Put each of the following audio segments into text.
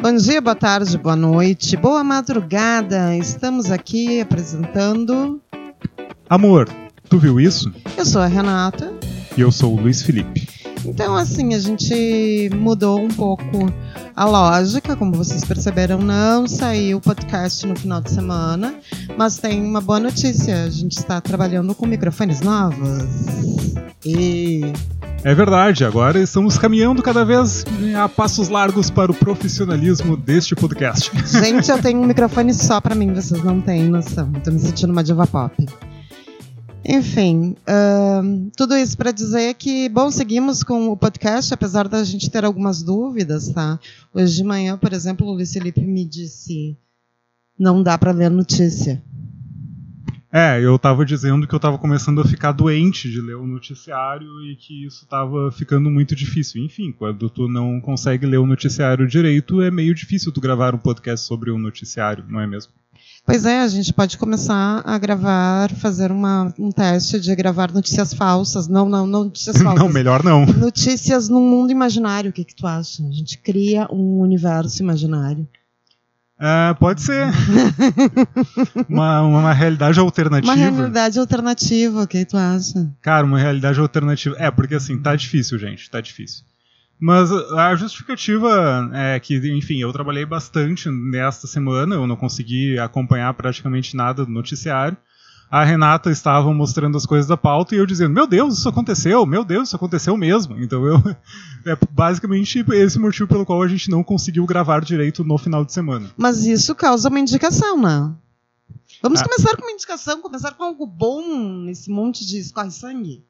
Bom dia, boa tarde, boa noite, boa madrugada. Estamos aqui apresentando. Amor, tu viu isso? Eu sou a Renata. E eu sou o Luiz Felipe. Então, assim, a gente mudou um pouco a lógica, como vocês perceberam, não saiu o podcast no final de semana, mas tem uma boa notícia: a gente está trabalhando com microfones novos. E. É verdade, agora estamos caminhando cada vez a passos largos para o profissionalismo deste podcast. Gente, eu tenho um microfone só para mim, vocês não têm noção. Tô me sentindo uma diva pop. Enfim, uh, tudo isso para dizer que, bom, seguimos com o podcast, apesar da gente ter algumas dúvidas, tá? Hoje de manhã, por exemplo, o Luiz Felipe me disse: não dá para ler notícia. É, eu tava dizendo que eu tava começando a ficar doente de ler o noticiário e que isso tava ficando muito difícil. Enfim, quando tu não consegue ler o noticiário direito, é meio difícil tu gravar um podcast sobre o um noticiário, não é mesmo? Pois é, a gente pode começar a gravar, fazer uma, um teste de gravar notícias falsas. Não, não, não notícias falsas. não, melhor não. Notícias num mundo imaginário. O que, que tu acha? A gente cria um universo imaginário. É, pode ser. uma, uma realidade alternativa. Uma realidade alternativa, o que tu acha? Cara, uma realidade alternativa. É, porque assim, tá difícil, gente, tá difícil. Mas a justificativa é que, enfim, eu trabalhei bastante nesta semana, eu não consegui acompanhar praticamente nada do noticiário. A Renata estava mostrando as coisas da pauta e eu dizendo: Meu Deus, isso aconteceu, meu Deus, isso aconteceu mesmo. Então, eu, é basicamente esse motivo pelo qual a gente não conseguiu gravar direito no final de semana. Mas isso causa uma indicação, né? Vamos ah. começar com uma indicação, começar com algo bom nesse monte de escorre-sangue.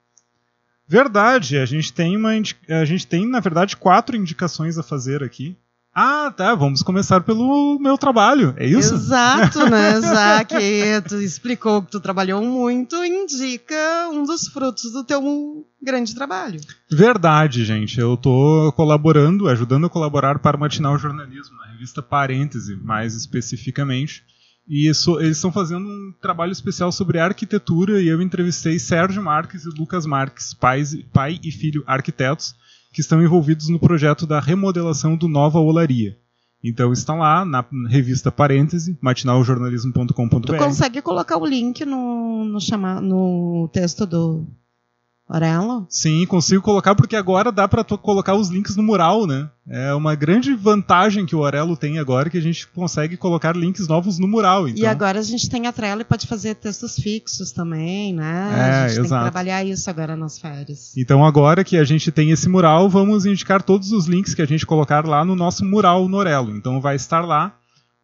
Verdade, a gente tem uma a gente tem na verdade quatro indicações a fazer aqui. Ah, tá, vamos começar pelo meu trabalho, é isso? Exato, né? Já que tu explicou que tu trabalhou muito, indica um dos frutos do teu grande trabalho. Verdade, gente. Eu tô colaborando, ajudando a colaborar para o Matinal Jornalismo, na revista Parêntese, mais especificamente. E isso, eles estão fazendo um trabalho especial sobre arquitetura e eu entrevistei Sérgio Marques e Lucas Marques, pais, pai e filho arquitetos, que estão envolvidos no projeto da remodelação do Nova Olaria. Então estão lá na revista Parêntese, matinaljornalismo.com.br. Tu consegue colocar o link no, no, chama, no texto do, Orelo? Sim, consigo colocar porque agora dá para colocar os links no mural, né? É uma grande vantagem que o Orelo tem agora que a gente consegue colocar links novos no mural. Então. E agora a gente tem a Trello e pode fazer textos fixos também, né? É, a gente exato. tem que trabalhar isso agora nas férias. Então agora que a gente tem esse mural, vamos indicar todos os links que a gente colocar lá no nosso mural no Orelo. Então vai estar lá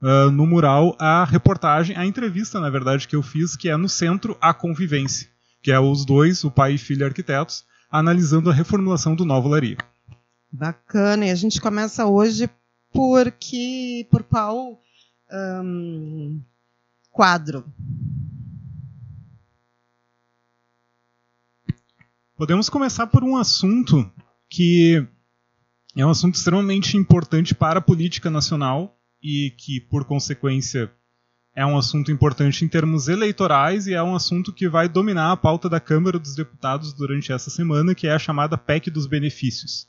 uh, no mural a reportagem, a entrevista, na verdade, que eu fiz, que é no Centro A Convivência que é os dois, o pai e filho arquitetos, analisando a reformulação do Nova Laria. Bacana, e a gente começa hoje porque por qual um, quadro? Podemos começar por um assunto que é um assunto extremamente importante para a política nacional e que, por consequência, é um assunto importante em termos eleitorais e é um assunto que vai dominar a pauta da Câmara dos Deputados durante essa semana, que é a chamada PEC dos benefícios,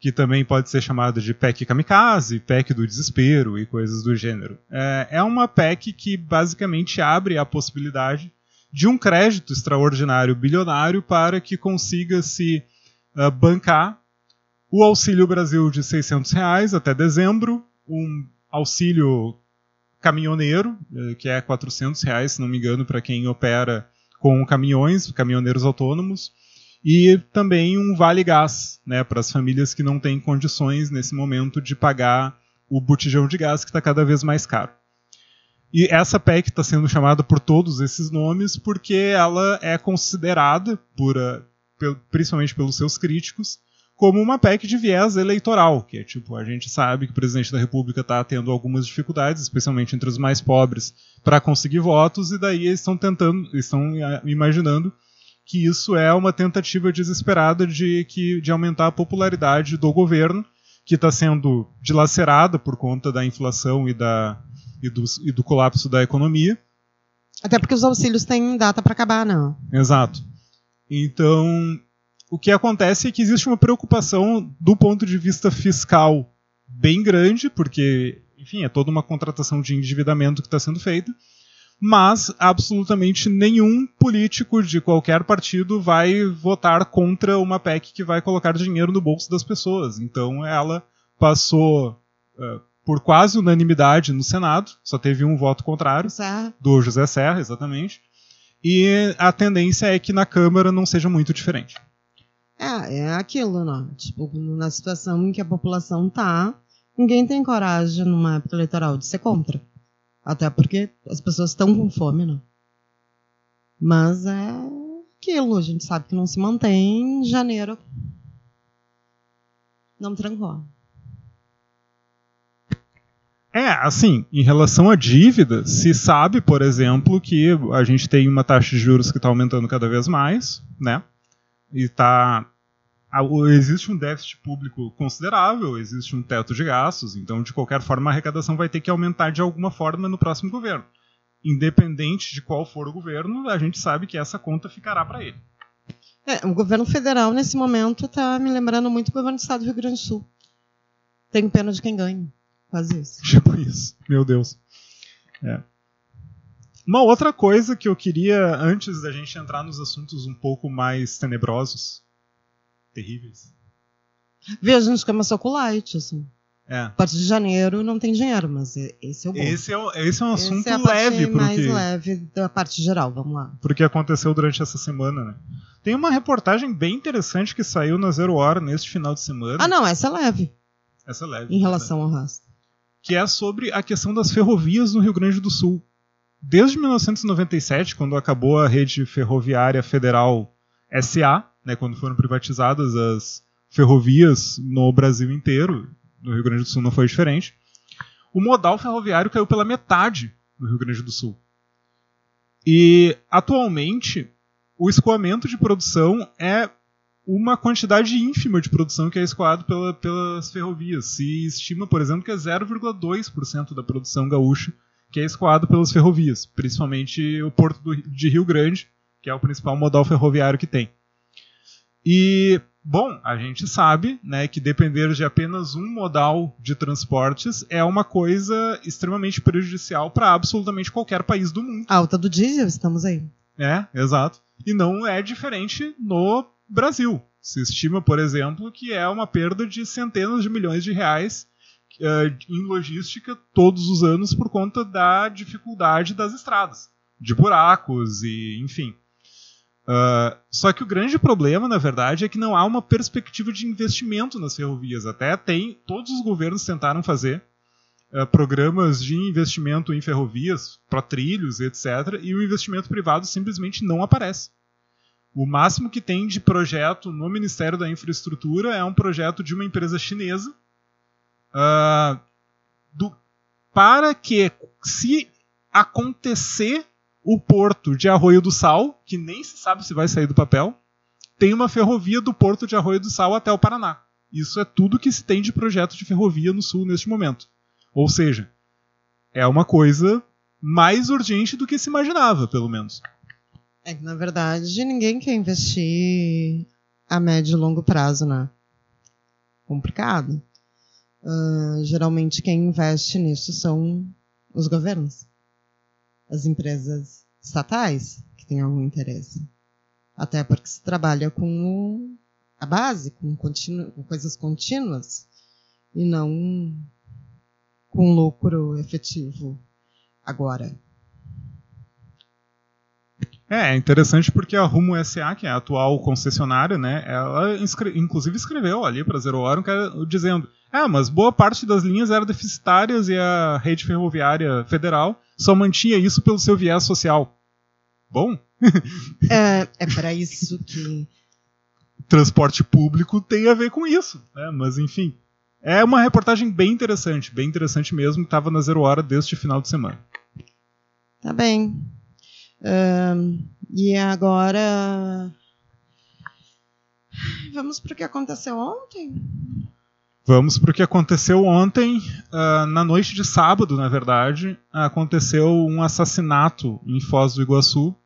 que também pode ser chamada de PEC kamikaze, PEC do desespero e coisas do gênero. É, é uma PEC que basicamente abre a possibilidade de um crédito extraordinário bilionário para que consiga se uh, bancar o Auxílio Brasil de 600 reais até dezembro, um auxílio caminhoneiro, eh, que é 400 reais, se não me engano, para quem opera com caminhões, caminhoneiros autônomos, e também um vale gás, né, para as famílias que não têm condições nesse momento de pagar o botijão de gás que está cada vez mais caro. E essa PEC está sendo chamada por todos esses nomes porque ela é considerada, por, eh, principalmente pelos seus críticos, como uma PEC de viés eleitoral, que é tipo, a gente sabe que o presidente da República está tendo algumas dificuldades, especialmente entre os mais pobres, para conseguir votos, e daí eles estão tentando, estão imaginando que isso é uma tentativa desesperada de, que, de aumentar a popularidade do governo, que está sendo dilacerada por conta da inflação e, da, e, do, e do colapso da economia. Até porque os auxílios têm data para acabar, não. Exato. Então, o que acontece é que existe uma preocupação do ponto de vista fiscal bem grande, porque, enfim, é toda uma contratação de endividamento que está sendo feita, mas absolutamente nenhum político de qualquer partido vai votar contra uma PEC que vai colocar dinheiro no bolso das pessoas. Então ela passou uh, por quase unanimidade no Senado, só teve um voto contrário, Serra. do José Serra, exatamente. E a tendência é que na Câmara não seja muito diferente. É, é aquilo, né? Tipo, na situação em que a população tá, ninguém tem coragem numa época eleitoral de ser contra. Até porque as pessoas estão com fome, né? Mas é aquilo, a gente sabe que não se mantém em janeiro. Não trancou. É, assim, em relação à dívida, se sabe, por exemplo, que a gente tem uma taxa de juros que está aumentando cada vez mais, né? E tá. Existe um déficit público considerável, existe um teto de gastos, então, de qualquer forma, a arrecadação vai ter que aumentar de alguma forma no próximo governo. Independente de qual for o governo, a gente sabe que essa conta ficará para ele. É, o governo federal, nesse momento, está me lembrando muito do governo do estado do Rio Grande do Sul. Tenho pena de quem ganha. Quase isso. Tipo isso. Meu Deus. É. Uma outra coisa que eu queria, antes da gente entrar nos assuntos um pouco mais tenebrosos, terríveis. Vê, a gente começou com light, assim. É. A partir de janeiro não tem dinheiro, mas esse é o bom. Esse é, o- esse é um assunto Essa é a leve parte mais porque, leve da parte geral, vamos lá. porque aconteceu durante essa semana, né? Tem uma reportagem bem interessante que saiu na Zero Hora neste final de semana. Ah, não, essa é leve, Essa é leve. em relação ao resto. que é sobre a questão das ferrovias no Rio Grande do Sul. Desde 1997, quando acabou a rede ferroviária federal SA, né, quando foram privatizadas as ferrovias no Brasil inteiro, no Rio Grande do Sul não foi diferente, o modal ferroviário caiu pela metade no Rio Grande do Sul. E atualmente o escoamento de produção é uma quantidade ínfima de produção que é escoado pela- pelas ferrovias. Se estima, por exemplo, que é 0,2% da produção gaúcha que é escoado pelas ferrovias, principalmente o porto do- de Rio Grande, que é o principal modal ferroviário que tem. E, bom, a gente sabe né, que depender de apenas um modal de transportes é uma coisa extremamente prejudicial para absolutamente qualquer país do mundo. Alta do diesel, estamos aí. É, exato. E não é diferente no Brasil. Se estima, por exemplo, que é uma perda de centenas de milhões de reais em logística todos os anos por conta da dificuldade das estradas, de buracos e enfim. Ah, só que o grande problema, na verdade, é que não há uma perspectiva de investimento nas ferrovias. Até tem, todos os governos tentaram fazer eh, programas de investimento em ferrovias, para trilhos, etc. E o investimento privado simplesmente não aparece. O máximo que tem de projeto no Ministério da Infraestrutura é um projeto de uma empresa chinesa ah, do- para que, se acontecer o porto de Arroio do Sal, que nem se sabe se vai sair do papel, tem uma ferrovia do porto de Arroio do Sal até o Paraná. Isso é tudo que se tem de projeto de ferrovia no sul neste momento. Ou seja, é uma coisa mais urgente do que se imaginava, pelo menos. É que, na verdade, ninguém quer investir a médio e longo prazo, né? Complicado. Ah, geralmente, quem investe nisso são os governos. As empresas estatais, que têm algum interesse. Até porque se trabalha com a base, com, continu- com coisas contínuas, e não com lucro efetivo agora. É, é interessante porque a Rumo SA, que é a atual concessionária, né, ela inscre- inclusive escreveu ali para Zero Hora dizendo: "Ah, mas boa parte das linhas eram deficitárias e a rede ferroviária federal só mantinha isso pelo seu viés social." Bom, É, é para isso que transporte público tem a ver com isso, né? Mas enfim, é uma reportagem bem interessante, bem interessante mesmo, que estava na Zero Hora deste final de semana. Tá bem. E agora. Vamos para o que aconteceu ontem? Vamos para o que aconteceu ontem, ah, na noite de sábado, na verdade, aconteceu um assassinato em Foz do Iguaçu,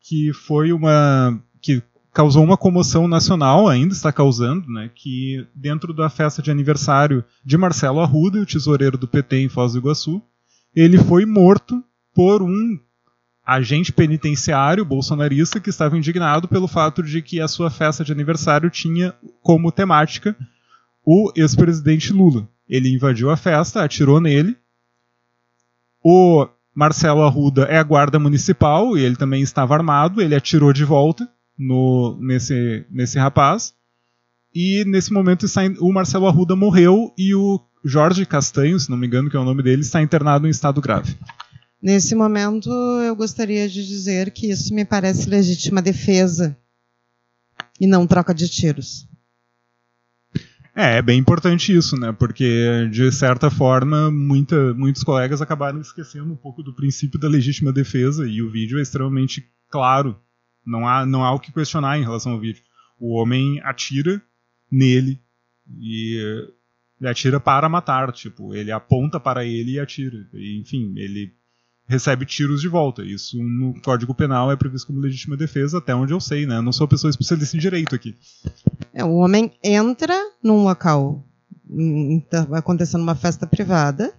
que foi uma que causou uma comoção nacional, ainda está causando, né, que dentro da festa de aniversário de Marcelo Arruda, o tesoureiro do PT em Foz do Iguaçu, ele foi morto por um agente penitenciário bolsonarista que estava indignado pelo fato de que a sua festa de aniversário tinha como temática o ex-presidente Lula. Ele invadiu a festa, atirou nele. O Marcelo Arruda é a guarda municipal e ele também estava armado. Ele atirou de volta no, nesse, nesse rapaz. E nesse momento o Marcelo Arruda morreu e o Jorge Castanho, se não me engano que é o nome dele, está internado em estado grave. Nesse momento, eu gostaria de dizer que isso me parece legítima defesa e não troca de tiros. É, é bem importante isso, né? Porque, de certa forma, muita, muitos colegas acabaram esquecendo um pouco do princípio da legítima defesa e o vídeo é extremamente claro. Não há, não há o que questionar em relação ao vídeo. O homem atira nele e ele atira para matar, tipo, ele aponta para ele e atira. E, enfim, ele recebe tiros de volta. Isso no Código Penal é previsto como legítima defesa, até onde eu sei, né? Não sou pessoa especialista em direito aqui. É, o homem entra num local tá acontecendo uma festa privada.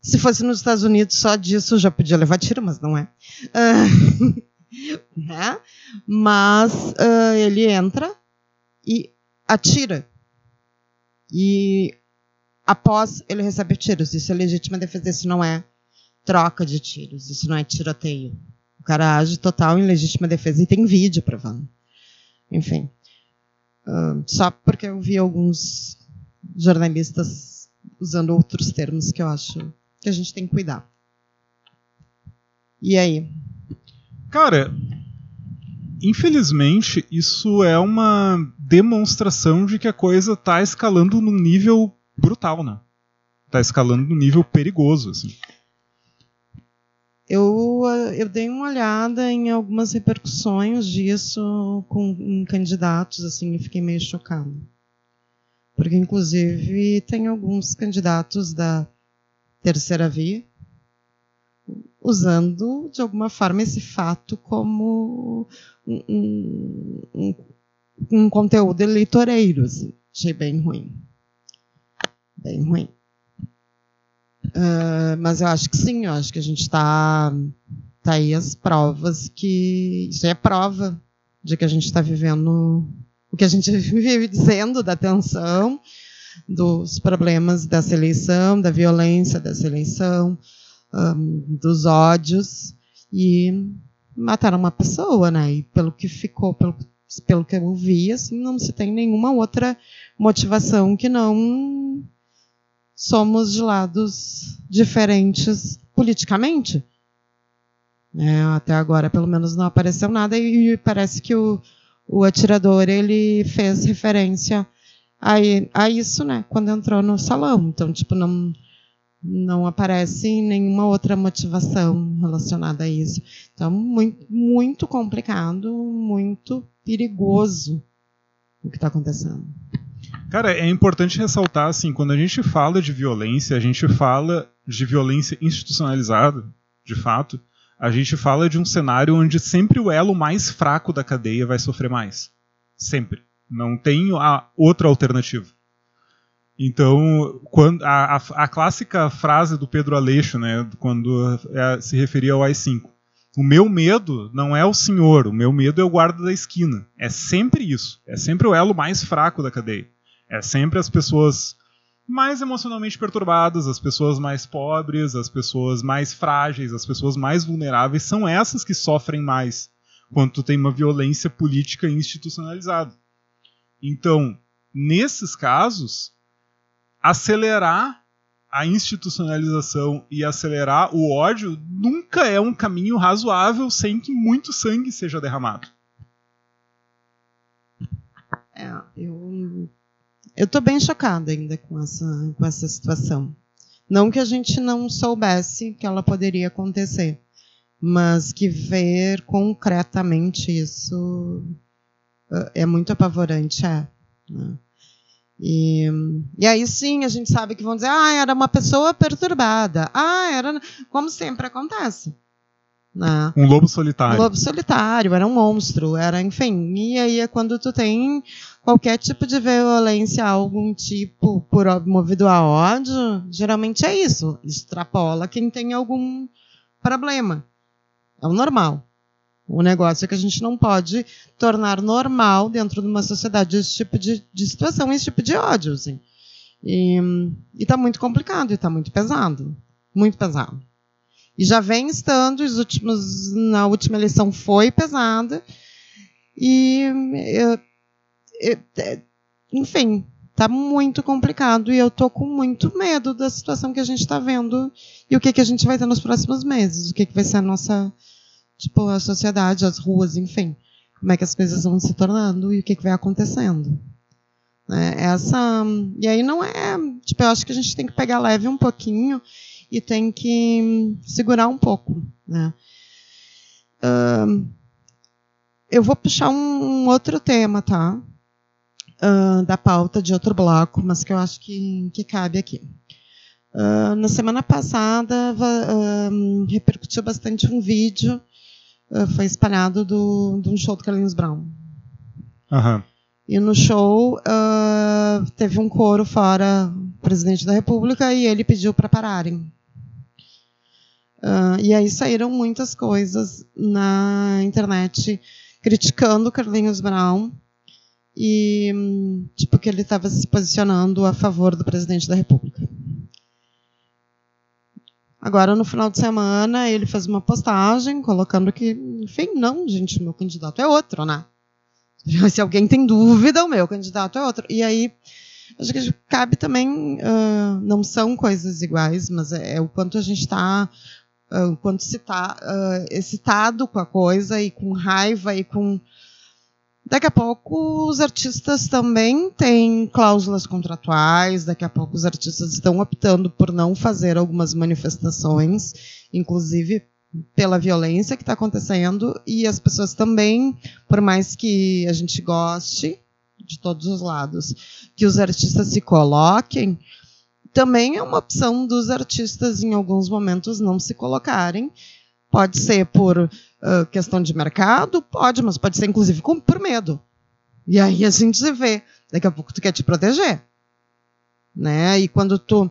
Se fosse nos Estados Unidos, só disso já podia levar tiro, mas não é. Uh, né? Mas uh, ele entra e atira. E após ele recebe tiros. Isso é legítima defesa, isso não é troca de tiros. Isso não é tiroteio. O cara age total em legítima defesa e tem vídeo provando. Enfim. Só porque eu vi alguns jornalistas usando outros termos que eu acho que a gente tem que cuidar. E aí? Cara, infelizmente, isso é uma demonstração de que a coisa está escalando num nível brutal, né? Está escalando num nível perigoso, assim. Eu, eu dei uma olhada em algumas repercussões disso com candidatos, assim, e fiquei meio chocada. Porque, inclusive, tem alguns candidatos da terceira via usando, de alguma forma, esse fato como um, um, um conteúdo eleitoreiro. Assim. Achei bem ruim. Bem ruim. Uh, mas eu acho que sim, eu acho que a gente está tá aí as provas que isso é prova de que a gente está vivendo o que a gente vive dizendo da tensão, dos problemas dessa eleição, da violência dessa eleição, um, dos ódios e mataram uma pessoa, né? E pelo que ficou, pelo, pelo que eu vi, assim, não se tem nenhuma outra motivação que não somos de lados diferentes politicamente. É, até agora, pelo menos, não apareceu nada e parece que o, o atirador ele fez referência a, a isso, né? Quando entrou no salão. Então, tipo, não não aparece nenhuma outra motivação relacionada a isso. Então, muito, muito complicado, muito perigoso o que está acontecendo. Cara, é importante ressaltar, assim, quando a gente fala de violência, a gente fala de violência institucionalizada, de fato, a gente fala de um cenário onde sempre o elo mais fraco da cadeia vai sofrer mais. Sempre. Não tem a outra alternativa. Então, quando a, a, a clássica frase do Pedro Aleixo, né, quando é, se referia ao AI-5, o meu medo não é o senhor, o meu medo é o guarda da esquina. É sempre isso. É sempre o elo mais fraco da cadeia. É sempre as pessoas mais emocionalmente perturbadas, as pessoas mais pobres, as pessoas mais frágeis, as pessoas mais vulneráveis são essas que sofrem mais quando tu tem uma violência política institucionalizada. Então, nesses casos, acelerar a institucionalização e acelerar o ódio nunca é um caminho razoável sem que muito sangue seja derramado. É, eu eu estou bem chocada ainda com essa, com essa situação. Não que a gente não soubesse que ela poderia acontecer, mas que ver concretamente isso é, é muito apavorante, é. Né? E, e aí sim a gente sabe que vão dizer, ah, era uma pessoa perturbada. Ah, era. Como sempre acontece. Né? Um lobo solitário. Um lobo solitário, era um monstro, era, enfim. E aí é quando tu tem qualquer tipo de violência, algum tipo por movido a ódio, geralmente é isso. Extrapola quem tem algum problema. É o normal. O negócio é que a gente não pode tornar normal dentro de uma sociedade esse tipo de, de situação, esse tipo de ódio. Assim. E está muito complicado, e está muito pesado. Muito pesado. E já vem estando, os últimos, na última eleição foi pesada. E, eu, eu, é, enfim, está muito complicado e eu tô com muito medo da situação que a gente está vendo e o que, que a gente vai ter nos próximos meses, o que, que vai ser a nossa, tipo, a sociedade, as ruas, enfim, como é que as coisas vão se tornando e o que, que vai acontecendo. Né? Essa, e aí não é, tipo, eu acho que a gente tem que pegar leve um pouquinho e tem que segurar um pouco, né? Uh, eu vou puxar um, outro tema, tá? Uh, da pauta de outro bloco, mas que eu acho que, que cabe aqui. Uh, na semana passada uh, repercutiu bastante um vídeo, foi espalhado do, de um show do Carlinhos Brown. Uhum. E no show teve um coro fora, presidente da República, e ele pediu para pararem. Uh, e aí saíram muitas coisas na internet criticando Carlinhos Brown e tipo que ele estava se posicionando a favor do presidente da República. Agora, no final de semana, ele fez uma postagem colocando que, enfim, não, gente, meu candidato é outro, né? Se alguém tem dúvida, o meu candidato é outro. E aí, acho que cabe também, uh, não são coisas iguais, mas é, é o quanto a gente está uh, quando se está uh, excitado com a coisa e com raiva e com. Daqui a pouco os artistas também têm cláusulas contratuais, daqui a pouco os artistas estão optando por não fazer algumas manifestações, inclusive pela violência que está acontecendo, e as pessoas também, por mais que a gente goste de todos os lados, que os artistas se coloquem, também é uma opção dos artistas, em alguns momentos, não se colocarem. Pode ser por uh, questão de mercado, pode, mas pode ser inclusive com, por medo. E aí a gente se vê. Daqui a pouco tu quer te proteger. Né? E quando tu,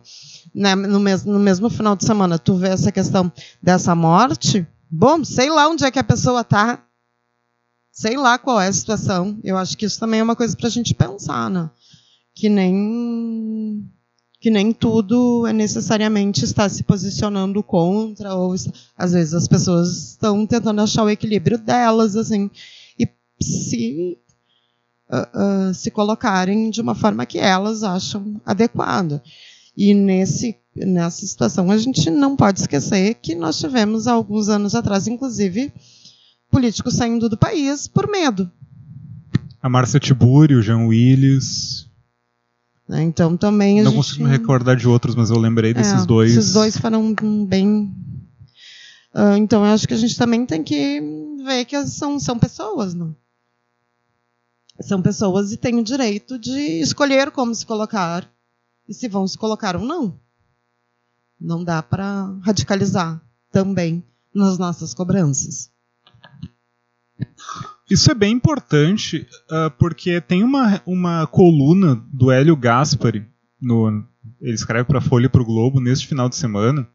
né, no, mesmo, no mesmo final de semana, tu vê essa questão dessa morte, bom, sei lá onde é que a pessoa está, sei lá qual é a situação. Eu acho que isso também é uma coisa para a gente pensar, né? Que nem que nem tudo é necessariamente estar se posicionando contra, ou às vezes as pessoas estão tentando achar o equilíbrio delas, assim, e se, uh, uh, se colocarem de uma forma que elas acham adequada. E nesse, nessa situação a gente não pode esquecer que nós tivemos alguns anos atrás, inclusive, políticos saindo do país por medo. A Márcia Tiburi, o Jean Willis, né? Então também Não gente... consigo me recordar de outros, mas eu lembrei desses é, dois. Esses dois foram bem. Uh, então eu acho que a gente também tem que ver que são, são pessoas, não? São pessoas e têm o direito de escolher como se colocar e se vão se colocar ou não. Não dá para radicalizar também nas nossas cobranças. Isso é bem importante, uh, porque tem uma, uma coluna do Hélio Gaspari, no, ele escreve para a Folha e para o Globo, neste final de semana,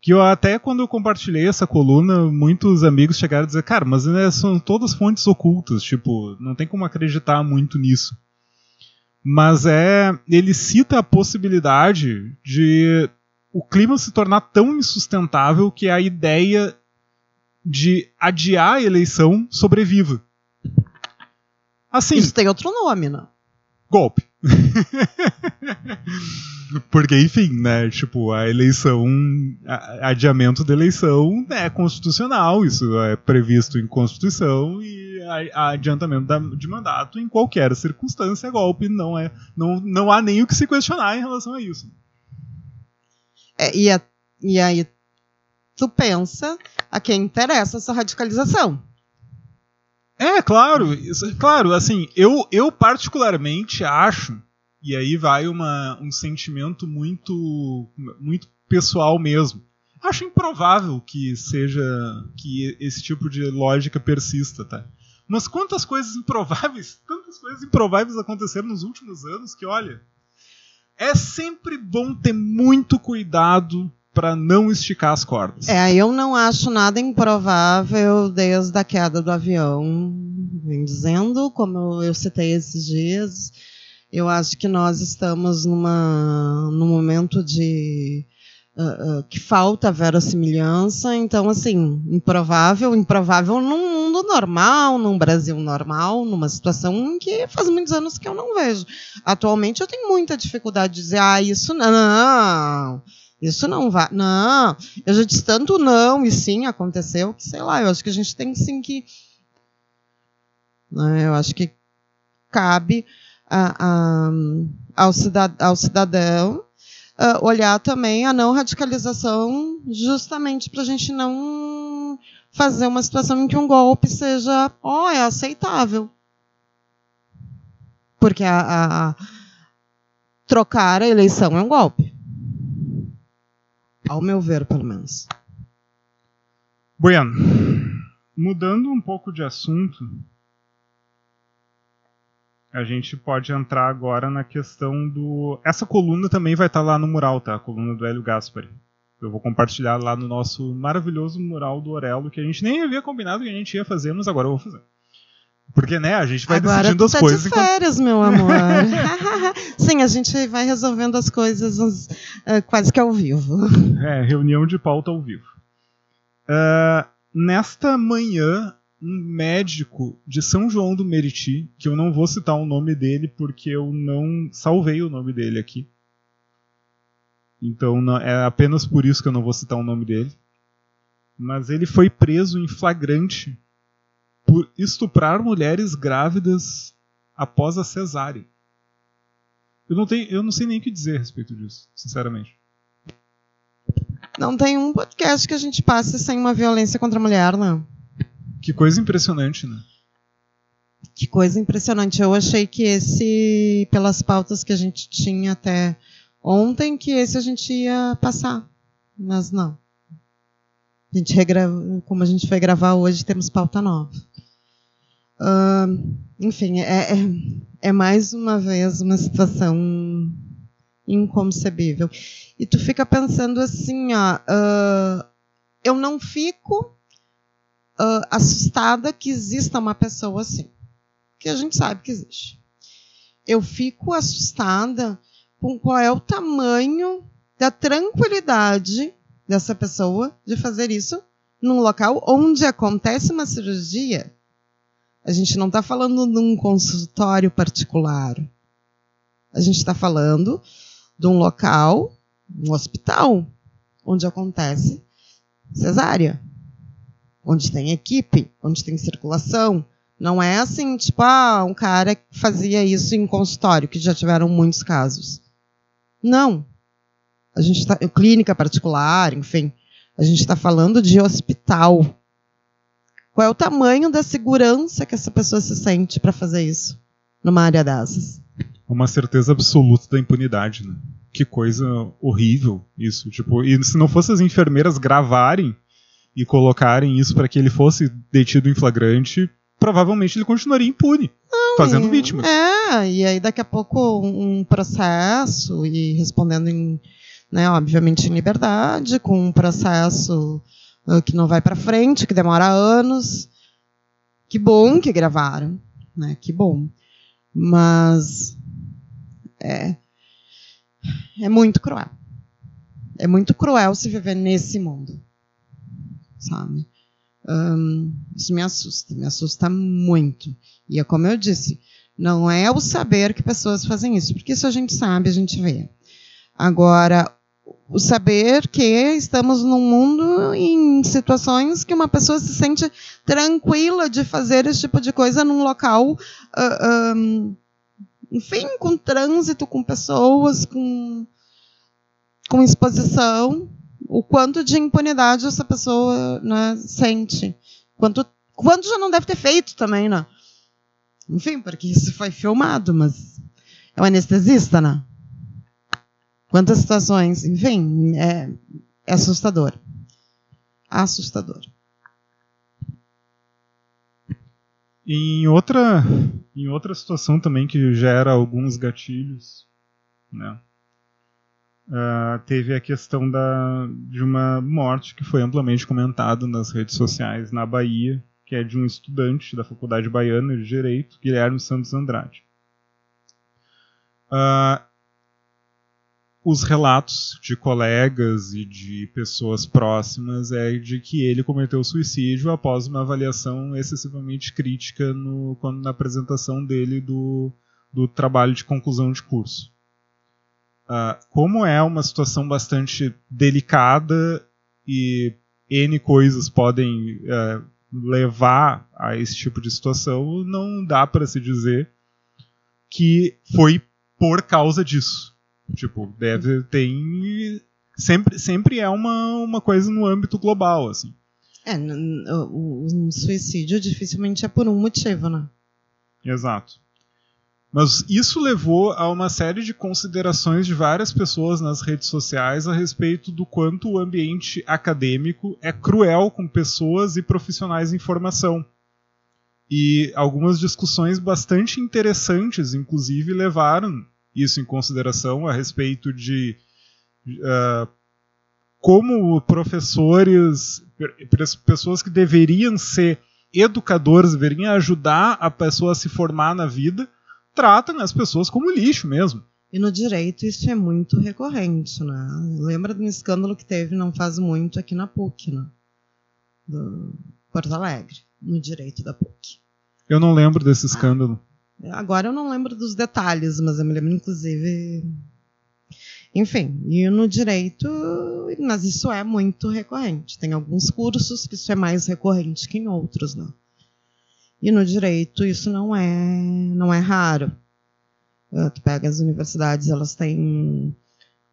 que eu até quando eu compartilhei essa coluna, muitos amigos chegaram a dizer, cara, mas né, são todas fontes ocultas, tipo, não tem como acreditar muito nisso. Mas é, ele cita a possibilidade de o clima se tornar tão insustentável que a ideia de adiar a eleição sobreviva. Assim, Isso tem outro nome, né? Golpe. Porque, enfim, né, tipo, a eleição, a, adiamento da eleição é constitucional, isso é previsto em Constituição e a, a adiantamento da, de mandato em qualquer circunstância é golpe, não é, não, não há nem o que se questionar em relação a isso. É, e, a, e aí tu pensa a quem interessa essa radicalização. É, claro, isso, claro, assim, eu, eu particularmente acho, e aí vai uma, um sentimento muito, muito pessoal mesmo, acho improvável que seja que esse tipo de lógica persista, tá? Mas quantas coisas improváveis, tantas coisas improváveis aconteceram nos últimos anos que, olha, é sempre bom ter muito cuidado para não esticar as cordas. É, eu não acho nada improvável desde a queda do avião. Vem dizendo, como eu citei esses dias, eu acho que nós estamos numa, num momento de uh, uh, que falta verossimilhança, então assim, improvável, improvável num mundo normal, num Brasil normal, numa situação que faz muitos anos que eu não vejo. Atualmente eu tenho muita dificuldade de dizer, ah, isso não, isso não vai, não, eu já disse tanto não e sim aconteceu que sei lá, eu acho que a gente tem sim que, né, eu acho que cabe a, a, ao, cidadão, ao cidadão uh, olhar também a não radicalização, justamente para a gente não fazer uma situação em que um golpe seja, oh, é aceitável. Porque a, a trocar a eleição é um golpe. Ao meu ver, pelo menos. Bueno, mudando um pouco de assunto, a gente pode entrar agora na questão do. Essa coluna também vai estar lá no mural, tá? A coluna do Hélio Gaspari. Eu vou compartilhar lá no nosso maravilhoso mural do Orelo, que a gente nem havia combinado que a gente ia fazer, mas agora eu vou fazer. Porque, né, a gente vai agora decidindo as tá coisas. De férias, enquanto... meu amor. Sim, a gente vai resolvendo as coisas uh, quase que ao vivo. É, reunião de pauta ao vivo. Uh, nesta manhã, um médico de São João do Meriti, que eu não vou citar o nome dele porque eu não salvei o nome dele aqui. Então não, é apenas por isso que eu não vou citar o nome dele. Mas ele foi preso em flagrante por estuprar mulheres grávidas após a cesárea. Eu não, tenho, eu não sei nem o que dizer a respeito disso, sinceramente. Não tem um podcast que a gente passe sem uma violência contra a mulher, não. Que coisa impressionante, né? Que coisa impressionante. Eu achei que esse, pelas pautas que a gente tinha até ontem, que esse a gente ia passar. Mas não. A gente regrava, como a gente foi gravar hoje, temos pauta nova. Enfim, é, é, é, mais uma vez uma situação inconcebível. E tu fica pensando assim, ó, uh, eu não fico uh, assustada que exista uma pessoa assim. Que a gente sabe que existe. Eu fico assustada com qual é o tamanho da tranquilidade dessa pessoa de fazer isso num local onde acontece uma cirurgia. A gente não está falando de um consultório particular. A gente está falando de um local, um hospital, onde acontece cesárea onde tem equipe, onde tem circulação. Não é assim, tipo, ah, um cara que fazia isso em consultório, que já tiveram muitos casos. Não. A gente está. Clínica particular, enfim. A gente está falando de hospital. Qual é o tamanho da segurança que essa pessoa se sente para fazer isso numa área dessas? Uma certeza absoluta da impunidade, né? Que coisa horrível isso. Tipo, e se não fosse as enfermeiras gravarem e colocarem isso para que ele fosse detido em flagrante, provavelmente ele continuaria impune, Não, fazendo vítimas. É, e aí daqui a pouco um processo e respondendo em, né, obviamente em liberdade, com um processo que não vai para frente, que demora anos. Que bom que gravaram, né? Que bom. Mas é é muito cruel. É muito cruel se viver nesse mundo sabe? Um, isso me assusta, me assusta muito. E é como eu disse, não é o saber que pessoas fazem isso, porque isso a gente sabe, a gente vê. Agora, o saber que estamos num mundo em situações que uma pessoa se sente tranquila de fazer esse tipo de coisa num local, uh, um, enfim, com trânsito, com pessoas, com, com exposição, o quanto de impunidade essa pessoa né, sente. Quanto, quanto já não deve ter feito também, né? Enfim, porque isso foi filmado, mas é um anestesista, né? Quantas situações, enfim, é, é assustador. assustador. Em outra, em outra situação também que gera alguns gatilhos, né? Uh, teve a questão da, de uma morte que foi amplamente comentada nas redes sociais na Bahia, que é de um estudante da Faculdade Baiana de Direito, Guilherme Santos Andrade. Uh, os relatos de colegas e de pessoas próximas é de que ele cometeu suicídio após uma avaliação excessivamente crítica no, quando, na apresentação dele do, do trabalho de conclusão de curso. Uh, como é uma situação bastante delicada e N coisas podem uh, levar a esse tipo de situação, não dá para se dizer que foi por causa disso. Tipo, deve ter. Sempre, sempre é uma, uma coisa no âmbito global, assim. É, um suicídio dificilmente é por um motivo, né? Exato. Mas isso levou a uma série de considerações de várias pessoas nas redes sociais a respeito do quanto o ambiente acadêmico é cruel com pessoas e profissionais em formação. E algumas discussões bastante interessantes, inclusive, levaram isso em consideração a respeito de uh, como professores, pessoas que deveriam ser educadores, deveriam ajudar a pessoa a se formar na vida, tratam as pessoas como lixo mesmo. E no direito isso é muito recorrente, né? Lembra de um escândalo que teve não faz muito aqui na PUC, né? Do Porto Alegre, no direito da PUC. Eu não lembro desse escândalo. Ah. Agora eu não lembro dos detalhes, mas eu me lembro, inclusive. Enfim, e no direito, mas isso é muito recorrente. Tem alguns cursos que isso é mais recorrente que em outros, né? E no direito isso não é, não é raro. Uh, tu pega as universidades, elas têm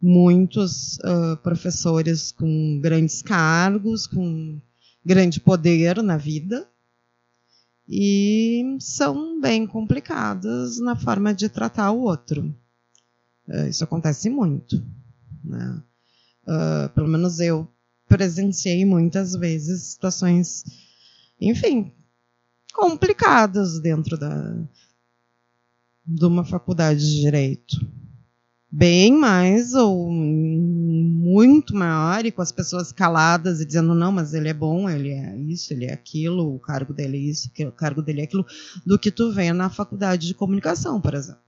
muitos uh, professores com grandes cargos, com grande poder na vida, e são bem complicadas na forma de tratar o outro. Uh, isso acontece muito. Né? Uh, pelo menos eu presenciei muitas vezes situações, enfim, complicadas dentro da, de uma faculdade de direito bem mais ou muito maior e com as pessoas caladas e dizendo não, mas ele é bom, ele é isso, ele é aquilo, o cargo dele é isso, o cargo dele é aquilo, do que tu vê na faculdade de comunicação, por exemplo.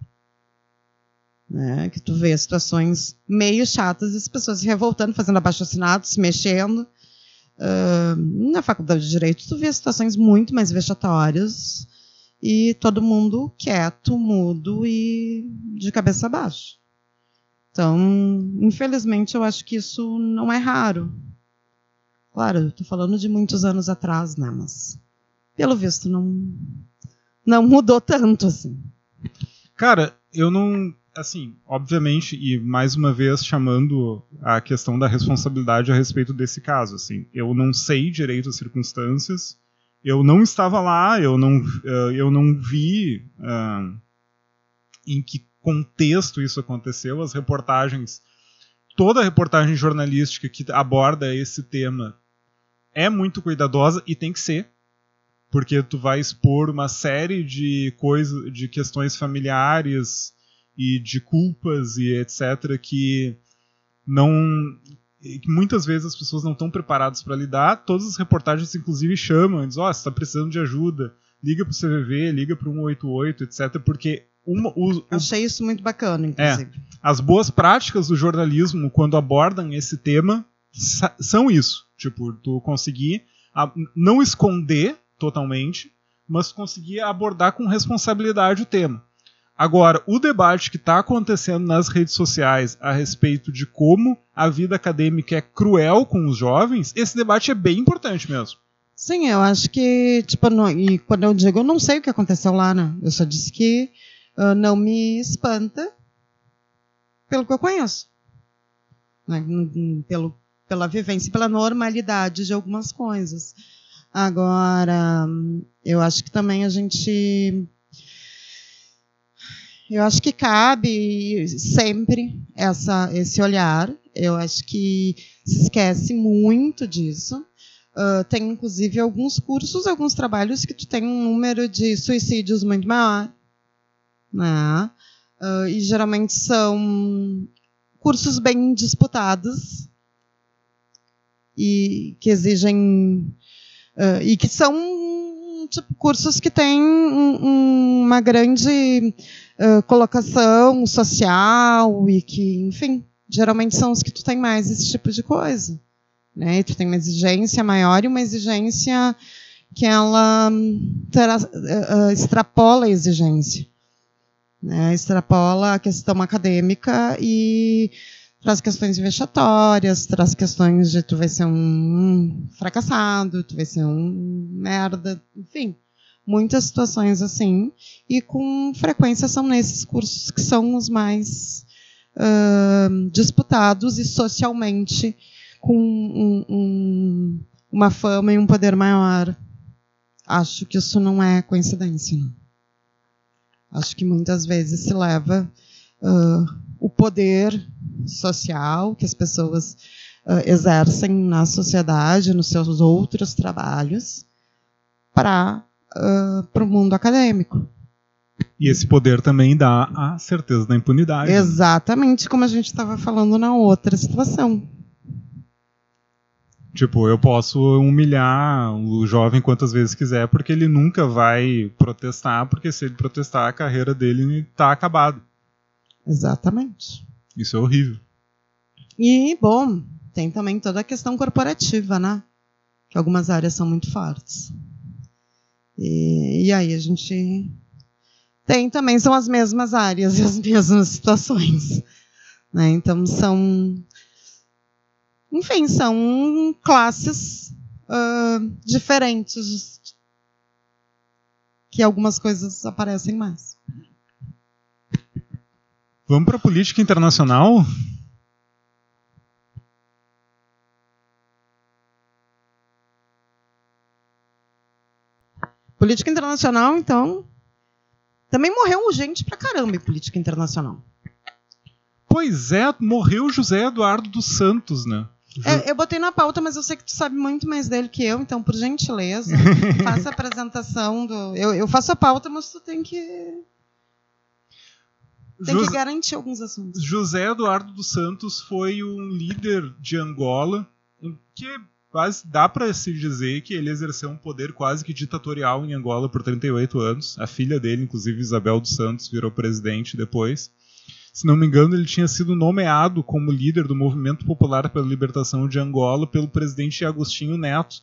Né? Que tu vê situações meio chatas e as pessoas se revoltando, fazendo abaixo-assinado, se mexendo. Uh, na faculdade de Direito, tu vê situações muito mais vexatórias e todo mundo quieto, mudo e de cabeça baixa. Então, infelizmente, eu acho que isso não é raro. Claro, estou falando de muitos anos atrás, né? Mas, pelo visto, não, não mudou tanto assim. Cara, eu não. Assim, obviamente, e mais uma vez chamando a questão da responsabilidade a respeito desse caso. Assim, eu não sei direito as circunstâncias, eu não estava lá, eu não, eh, eu não vi uh, em que contexto isso aconteceu, as reportagens, toda a reportagem jornalística que aborda esse tema é muito cuidadosa e tem que ser, porque tu vai expor uma série de coisas, de questões familiares e de culpas e etc que não que muitas vezes as pessoas não estão preparadas para lidar. Todas as reportagens inclusive chamam, dizem, ó, oh, você está precisando de ajuda, liga para o CVV, liga para o 188, etc, porque uma, Achei isso muito bacana, inclusive. É, as boas práticas do jornalismo, quando abordam esse tema, são isso. Tipo, tu conseguir a, não esconder totalmente, mas conseguir abordar com responsabilidade o tema. Agora, o debate que está acontecendo nas redes sociais a respeito de como a vida acadêmica é cruel com os jovens, esse debate é bem importante mesmo. Sim, eu acho que, tipo, não, e quando eu digo, eu não sei o que aconteceu lá, né? Eu só disse que uh, não me espanta pelo que eu conheço. Né? Pelo, pela vivência, pela normalidade de algumas coisas. Agora, eu acho que também a gente. Eu acho que cabe sempre essa, esse olhar. Eu acho que se esquece muito disso. Uh, tem inclusive alguns cursos, alguns trabalhos que tu tem um número de suicídios muito maior, né? Uh, e geralmente são cursos bem disputados e que exigem uh, e que são tipo, cursos que têm um, uma grande colocação social e que, enfim, geralmente são os que tu tem mais esse tipo de coisa. Né? E tu tem uma exigência maior e uma exigência que ela terá, uh, extrapola a exigência. Né? Extrapola a questão acadêmica e traz questões vexatórias, traz questões de tu vai ser um fracassado, tu vai ser um merda, enfim, muitas situações assim. E com frequência são nesses cursos que são os mais uh, disputados e socialmente com um, um, uma fama e um poder maior. Acho que isso não é coincidência. Não. Acho que muitas vezes se leva uh, o poder social que as pessoas uh, exercem na sociedade, nos seus outros trabalhos, para uh, o mundo acadêmico. E esse poder também dá a certeza da impunidade. Exatamente como a gente estava falando na outra situação. Tipo, eu posso humilhar o jovem quantas vezes quiser, porque ele nunca vai protestar, porque se ele protestar, a carreira dele está acabada. Exatamente. Isso é horrível. E, bom, tem também toda a questão corporativa, né? Que algumas áreas são muito fortes. E, e aí a gente tem também, são as mesmas áreas e as mesmas situações. Né? Então são enfim, são classes uh, diferentes que algumas coisas aparecem mais. Vamos para a política internacional? Política internacional, então. Também morreu gente pra caramba em política internacional. Pois é, morreu José Eduardo dos Santos, né? É, eu botei na pauta, mas eu sei que tu sabe muito mais dele que eu, então, por gentileza, faça a apresentação do. Eu, eu faço a pauta, mas tu tem que. Tem José, que garantir alguns assuntos. José Eduardo dos Santos foi um líder de Angola que quase dá para se dizer que ele exerceu um poder quase que ditatorial em Angola por 38 anos. A filha dele, inclusive Isabel dos Santos, virou presidente depois. Se não me engano, ele tinha sido nomeado como líder do Movimento Popular pela Libertação de Angola pelo presidente Agostinho Neto,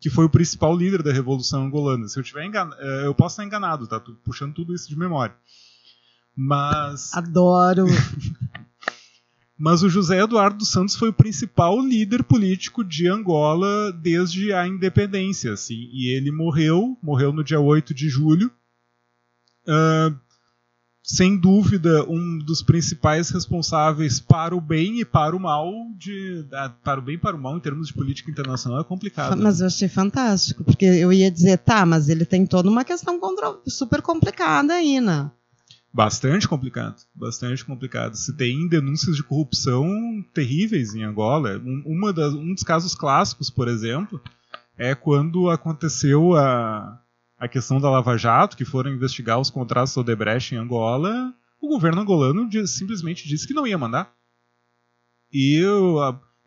que foi o principal líder da Revolução Angolana. Se eu tiver enganado, eh, eu posso estar enganado, tá? Tô puxando tudo isso de memória. Mas. Adoro! Mas o José Eduardo dos Santos foi o principal líder político de Angola desde a independência, assim, e ele morreu, morreu no dia 8 de julho, uh, sem dúvida, um dos principais responsáveis para o bem e para o mal, de, para o bem e para o mal em termos de política internacional, é complicado. Mas eu achei fantástico, porque eu ia dizer, tá, mas ele tem toda uma questão super complicada aí, né? Bastante complicado, bastante complicado. Se tem denúncias de corrupção terríveis em Angola. Um, uma das, um dos casos clássicos, por exemplo, é quando aconteceu a, a questão da Lava Jato, que foram investigar os contratos do Odebrecht em Angola, o governo angolano simplesmente disse que não ia mandar. E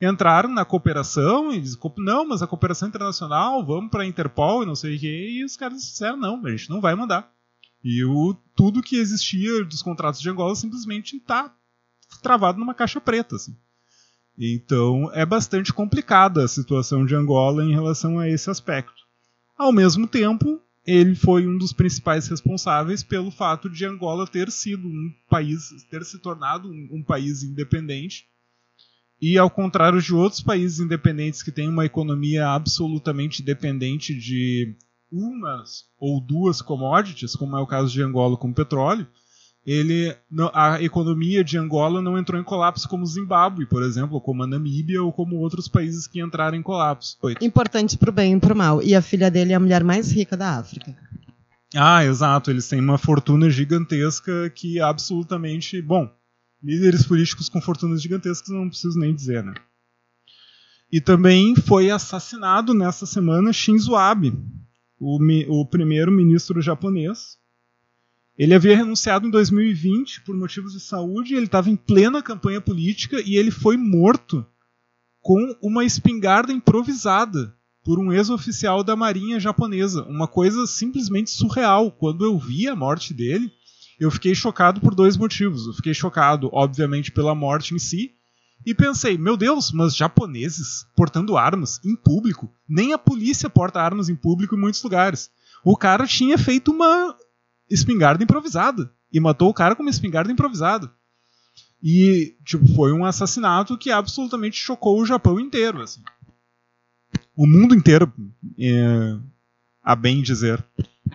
entraram na cooperação e disseram, não, mas a cooperação internacional, vamos para a Interpol e não sei o quê, e os caras disseram, não, a gente não vai mandar. E o, tudo que existia dos contratos de Angola simplesmente está travado numa caixa preta. Assim. Então é bastante complicada a situação de Angola em relação a esse aspecto. Ao mesmo tempo, ele foi um dos principais responsáveis pelo fato de Angola ter sido um país, ter se tornado um, um país independente. E ao contrário de outros países independentes que têm uma economia absolutamente dependente de umas ou duas commodities, como é o caso de Angola com petróleo, ele a economia de Angola não entrou em colapso como Zimbábue, por exemplo, como a Namíbia ou como outros países que entraram em colapso. Importante para o bem e para o mal. E a filha dele é a mulher mais rica da África. Ah, exato. Eles têm uma fortuna gigantesca que absolutamente. Bom, líderes políticos com fortunas gigantescas não preciso nem dizer, né? E também foi assassinado nessa semana Shinzo Abe, o, o primeiro-ministro japonês. Ele havia renunciado em 2020 por motivos de saúde, ele estava em plena campanha política e ele foi morto com uma espingarda improvisada por um ex-oficial da marinha japonesa. Uma coisa simplesmente surreal. Quando eu vi a morte dele, eu fiquei chocado por dois motivos. Eu fiquei chocado, obviamente, pela morte em si, e pensei, meu Deus, mas japoneses portando armas em público? Nem a polícia porta armas em público em muitos lugares. O cara tinha feito uma espingarda improvisada e matou o cara com uma espingarda improvisada. E tipo, foi um assassinato que absolutamente chocou o Japão inteiro, assim. O mundo inteiro, é, a bem dizer.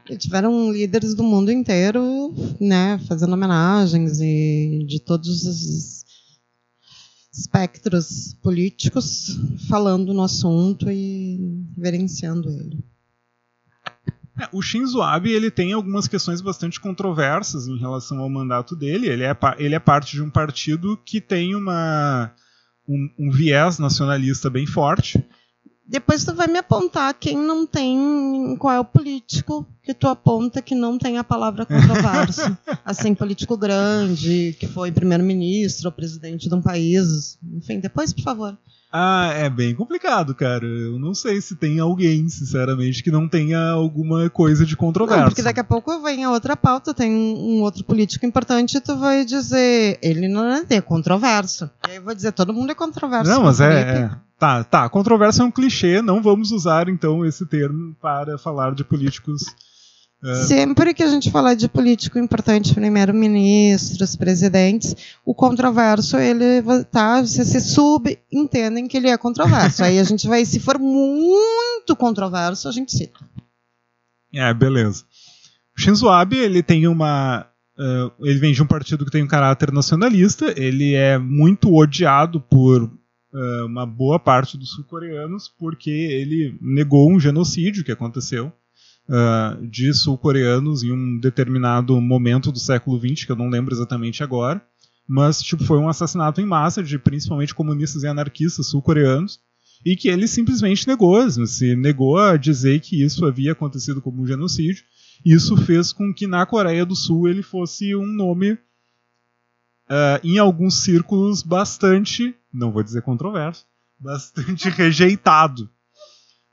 E tiveram líderes do mundo inteiro, né, fazendo homenagens e de todos os espectros políticos falando no assunto e reverenciando ele. É, o Shinzo Abe ele tem algumas questões bastante controversas em relação ao mandato dele. Ele é, ele é parte de um partido que tem uma, um, um viés nacionalista bem forte. Depois tu vai me apontar quem não tem. Qual é o político que tu aponta que não tem a palavra controverso. assim, político grande, que foi primeiro-ministro ou presidente de um país. Enfim, depois, por favor. Ah, é bem complicado, cara. Eu não sei se tem alguém, sinceramente, que não tenha alguma coisa de controverso. Não, porque daqui a pouco vem a outra pauta, tem um outro político importante e tu vai dizer, ele não é controverso. E aí eu vou dizer, todo mundo é controverso. Não, mas é, é, Tá, tá. Controverso é um clichê, não vamos usar então esse termo para falar de políticos é. Sempre que a gente falar de político importante, primeiro-ministros, presidentes, o controverso, ele tá, você se subentendem que ele é controverso. Aí a gente vai, se for muito controverso, a gente cita. É, beleza. O Shinzo Abe, ele tem uma uh, ele vem de um partido que tem um caráter nacionalista, ele é muito odiado por uh, uma boa parte dos sul-coreanos porque ele negou um genocídio que aconteceu uh, de sul-coreanos em um determinado momento do século XX, que eu não lembro exatamente agora, mas tipo, foi um assassinato em massa de principalmente comunistas e anarquistas sul-coreanos, e que ele simplesmente negou, se negou a dizer que isso havia acontecido como um genocídio. Isso fez com que na Coreia do Sul ele fosse um nome uh, em alguns círculos bastante, não vou dizer controverso, bastante rejeitado,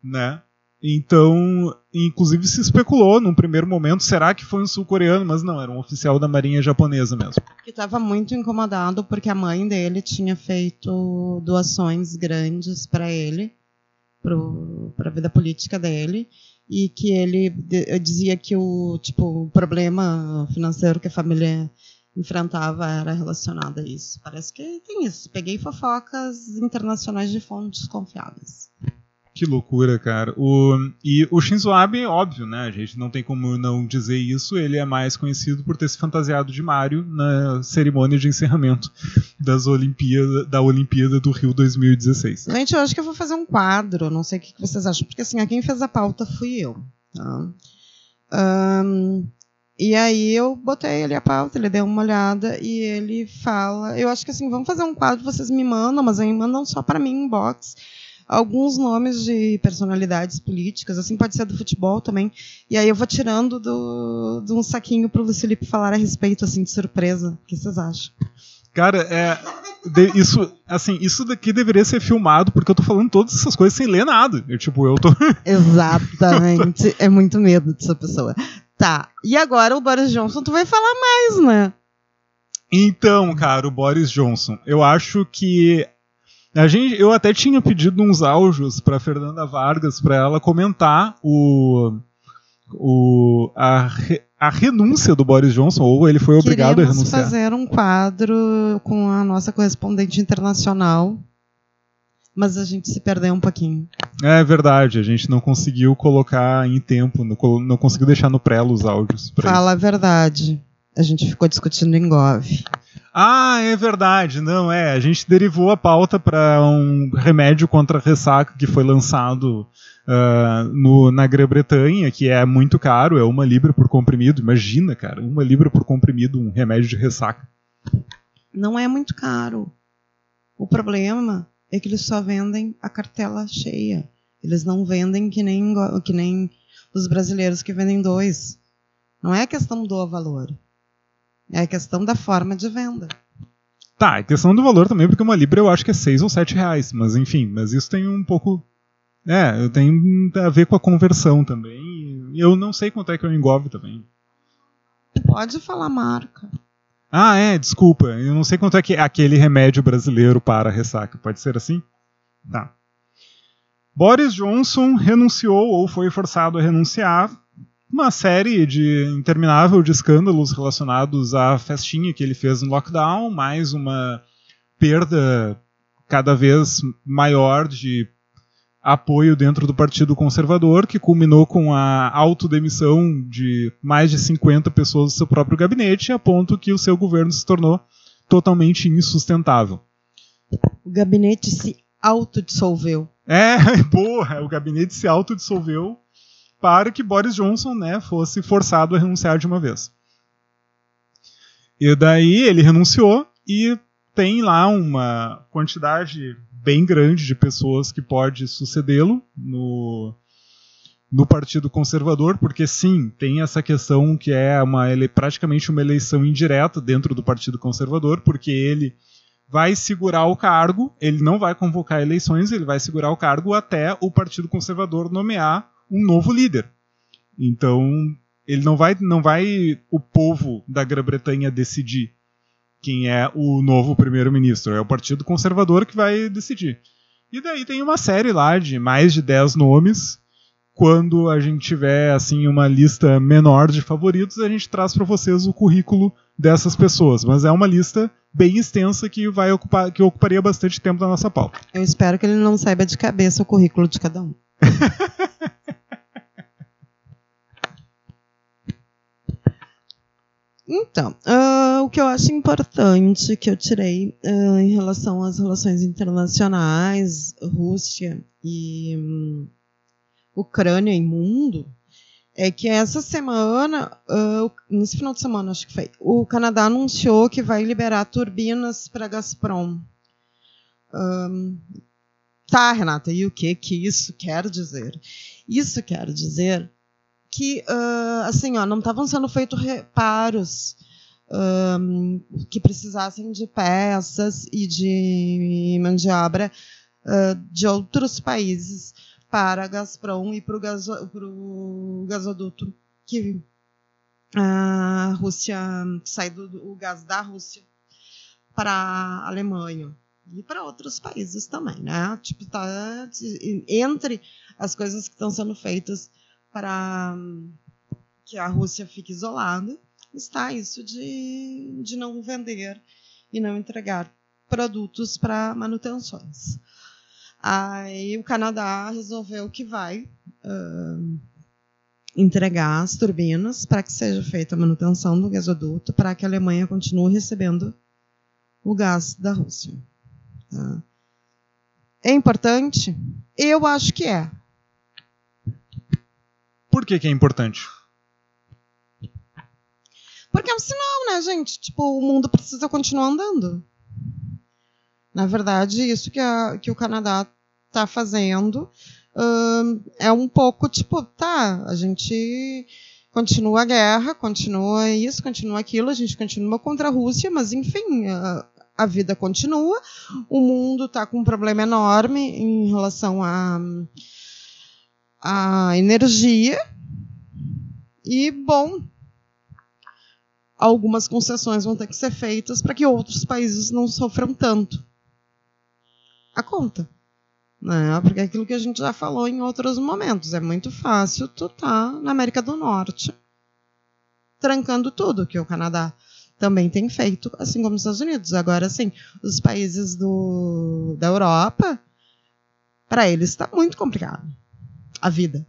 né? Então, inclusive se especulou num primeiro momento, será que foi um sul-coreano? Mas não, era um oficial da marinha japonesa mesmo. Que estava muito incomodado porque a mãe dele tinha feito doações grandes para ele, para a vida política dele, e que ele dizia que o tipo o problema financeiro que a família enfrentava era relacionado a isso. Parece que tem isso. Peguei fofocas internacionais de fontes confiáveis. Que loucura, cara. O, e o Shinzo Abe, óbvio, né? A gente não tem como não dizer isso. Ele é mais conhecido por ter se fantasiado de Mario na cerimônia de encerramento das Olimpíada, da Olimpíada do Rio 2016. Gente, eu acho que eu vou fazer um quadro. Não sei o que vocês acham. Porque assim, quem fez a pauta fui eu. Tá? Um, e aí eu botei ele a pauta, ele deu uma olhada e ele fala. Eu acho que assim, vamos fazer um quadro, vocês me mandam, mas aí mandam só para mim inbox alguns nomes de personalidades políticas, assim pode ser do futebol também. E aí eu vou tirando do, de um saquinho para o Luiz Felipe falar a respeito, assim, de surpresa. O que vocês acham? Cara, é, de, isso, assim, isso daqui deveria ser filmado porque eu tô falando todas essas coisas sem ler nada. Eu, tipo, eu tô. Exatamente. é muito medo dessa pessoa. Tá. E agora o Boris Johnson, tu vai falar mais, né? Então, cara, o Boris Johnson, eu acho que a gente, eu até tinha pedido uns áudios para Fernanda Vargas para ela comentar o, o, a, a renúncia do Boris Johnson, ou ele foi obrigado Queremos a renunciar. fazer um quadro com a nossa correspondente internacional, mas a gente se perdeu um pouquinho. É verdade, a gente não conseguiu colocar em tempo, não, não conseguiu deixar no prelo os áudios. Fala isso. a verdade. A gente ficou discutindo em Gov. Ah, é verdade. Não, é. A gente derivou a pauta para um remédio contra ressaca que foi lançado uh, no, na Grã-Bretanha, que é muito caro, é uma libra por comprimido. Imagina, cara, uma libra por comprimido, um remédio de ressaca. Não é muito caro. O problema é que eles só vendem a cartela cheia. Eles não vendem que nem, que nem os brasileiros que vendem dois. Não é questão do valor. É questão da forma de venda. Tá, é questão do valor também, porque uma libra eu acho que é 6 ou 7 reais. Mas enfim, mas isso tem um pouco. É, tem a ver com a conversão também. Eu não sei quanto é que eu engove também. Pode falar marca. Ah, é, desculpa. Eu não sei quanto é que é aquele remédio brasileiro para a ressaca. Pode ser assim? Tá. Boris Johnson renunciou ou foi forçado a renunciar uma série de interminável de escândalos relacionados à festinha que ele fez no lockdown, mais uma perda cada vez maior de apoio dentro do Partido Conservador, que culminou com a autodemissão de mais de 50 pessoas do seu próprio gabinete, a ponto que o seu governo se tornou totalmente insustentável. O gabinete se autodissolveu. É, porra, o gabinete se autodissolveu para que Boris Johnson né, fosse forçado a renunciar de uma vez. E daí ele renunciou e tem lá uma quantidade bem grande de pessoas que pode sucedê-lo no, no Partido Conservador, porque sim, tem essa questão que é uma, ele, praticamente uma eleição indireta dentro do Partido Conservador, porque ele vai segurar o cargo, ele não vai convocar eleições, ele vai segurar o cargo até o Partido Conservador nomear um novo líder. Então, ele não vai, não vai o povo da Grã-Bretanha decidir quem é o novo primeiro-ministro. É o Partido Conservador que vai decidir. E daí tem uma série lá de mais de 10 nomes. Quando a gente tiver assim uma lista menor de favoritos, a gente traz para vocês o currículo dessas pessoas. Mas é uma lista bem extensa que vai ocupar, que ocuparia bastante tempo da nossa pauta. Eu espero que ele não saiba de cabeça o currículo de cada um. Então, uh, o que eu acho importante que eu tirei uh, em relação às relações internacionais, Rússia e um, Ucrânia e mundo, é que essa semana, uh, nesse final de semana, acho que foi, o Canadá anunciou que vai liberar turbinas para Gazprom. Um, tá, Renata, e o que que isso quer dizer? Isso quer dizer que uh, assim, ó, não estavam sendo feitos reparos um, que precisassem de peças e de obra uh, de outros países para a Gazprom e para o gaso, gasoduto que a Rússia sai do, gás da Rússia para a Alemanha e para outros países também, né? Tipo, tá entre as coisas que estão sendo feitas para que a Rússia fique isolada, está isso de, de não vender e não entregar produtos para manutenções. Aí o Canadá resolveu que vai uh, entregar as turbinas para que seja feita a manutenção do gasoduto, para que a Alemanha continue recebendo o gás da Rússia. Tá? É importante? Eu acho que é. Por que, que é importante? Porque é um sinal, né, gente? Tipo, o mundo precisa continuar andando. Na verdade, isso que, a, que o Canadá está fazendo uh, é um pouco tipo, tá, a gente continua a guerra, continua isso, continua aquilo, a gente continua contra a Rússia, mas enfim, a, a vida continua. O mundo está com um problema enorme em relação a a energia e, bom, algumas concessões vão ter que ser feitas para que outros países não sofram tanto. A conta. Né? Porque é aquilo que a gente já falou em outros momentos. É muito fácil tu tá na América do Norte trancando tudo que o Canadá também tem feito, assim como os Estados Unidos. Agora, sim, os países do, da Europa, para eles está muito complicado a vida.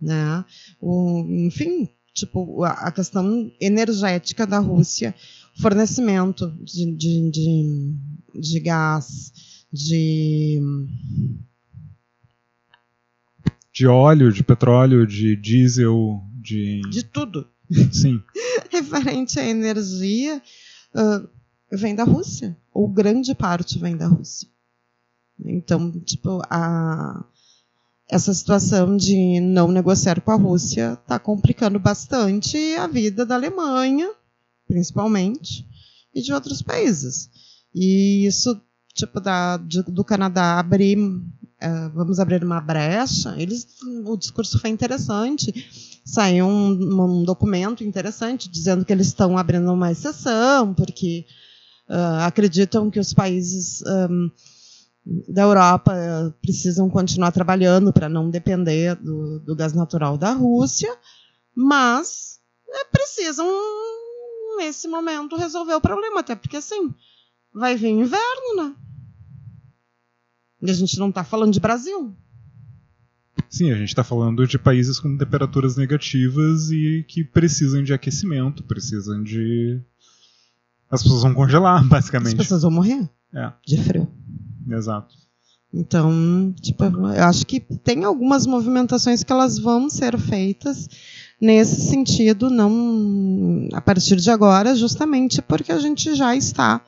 Né? O, enfim, tipo, a, a questão energética da Rússia, fornecimento de, de, de, de gás, de de óleo, de petróleo, de diesel, de. De tudo. Sim. Referente à energia, uh, vem da Rússia. Ou grande parte vem da Rússia. Então, tipo, a, essa situação de não negociar com a Rússia está complicando bastante a vida da Alemanha, principalmente, e de outros países. E isso, tipo, da, de, do Canadá abrir, uh, vamos abrir uma brecha, eles, o discurso foi interessante. Saiu um, um documento interessante dizendo que eles estão abrindo uma exceção, porque uh, acreditam que os países um, da Europa uh, precisam continuar trabalhando para não depender do, do, gás natural da Rússia, mas né, precisam, nesse momento, resolver o problema, até porque assim, vai vir inverno, né? E a gente não está falando de Brasil. Sim, a gente está falando de países com temperaturas negativas e que precisam de aquecimento, precisam de as pessoas vão congelar, basicamente. As pessoas vão morrer é. de frio. Exato. Então, tipo, eu acho que tem algumas movimentações que elas vão ser feitas nesse sentido, não a partir de agora, justamente porque a gente já está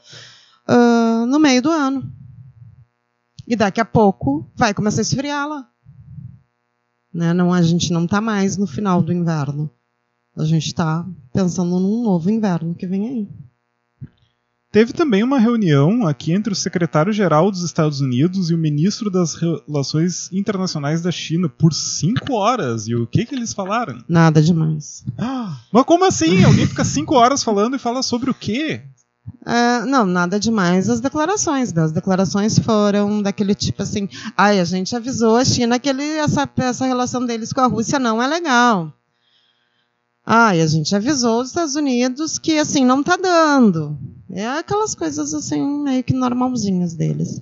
uh, no meio do ano. E daqui a pouco vai começar a esfriar lá. Né? Não, a gente não está mais no final do inverno. A gente está pensando num novo inverno que vem aí. Teve também uma reunião aqui entre o secretário-geral dos Estados Unidos e o ministro das Relações Internacionais da China por cinco horas. E o que, que eles falaram? Nada demais. Ah, mas como assim? Alguém fica cinco horas falando e fala sobre o quê? Uh, não, nada demais as declarações. As declarações foram daquele tipo assim: ai, a gente avisou a China que ele, essa, essa relação deles com a Rússia não é legal. Ah, e a gente avisou os Estados Unidos que assim não tá dando. É aquelas coisas assim meio que normalzinhas deles.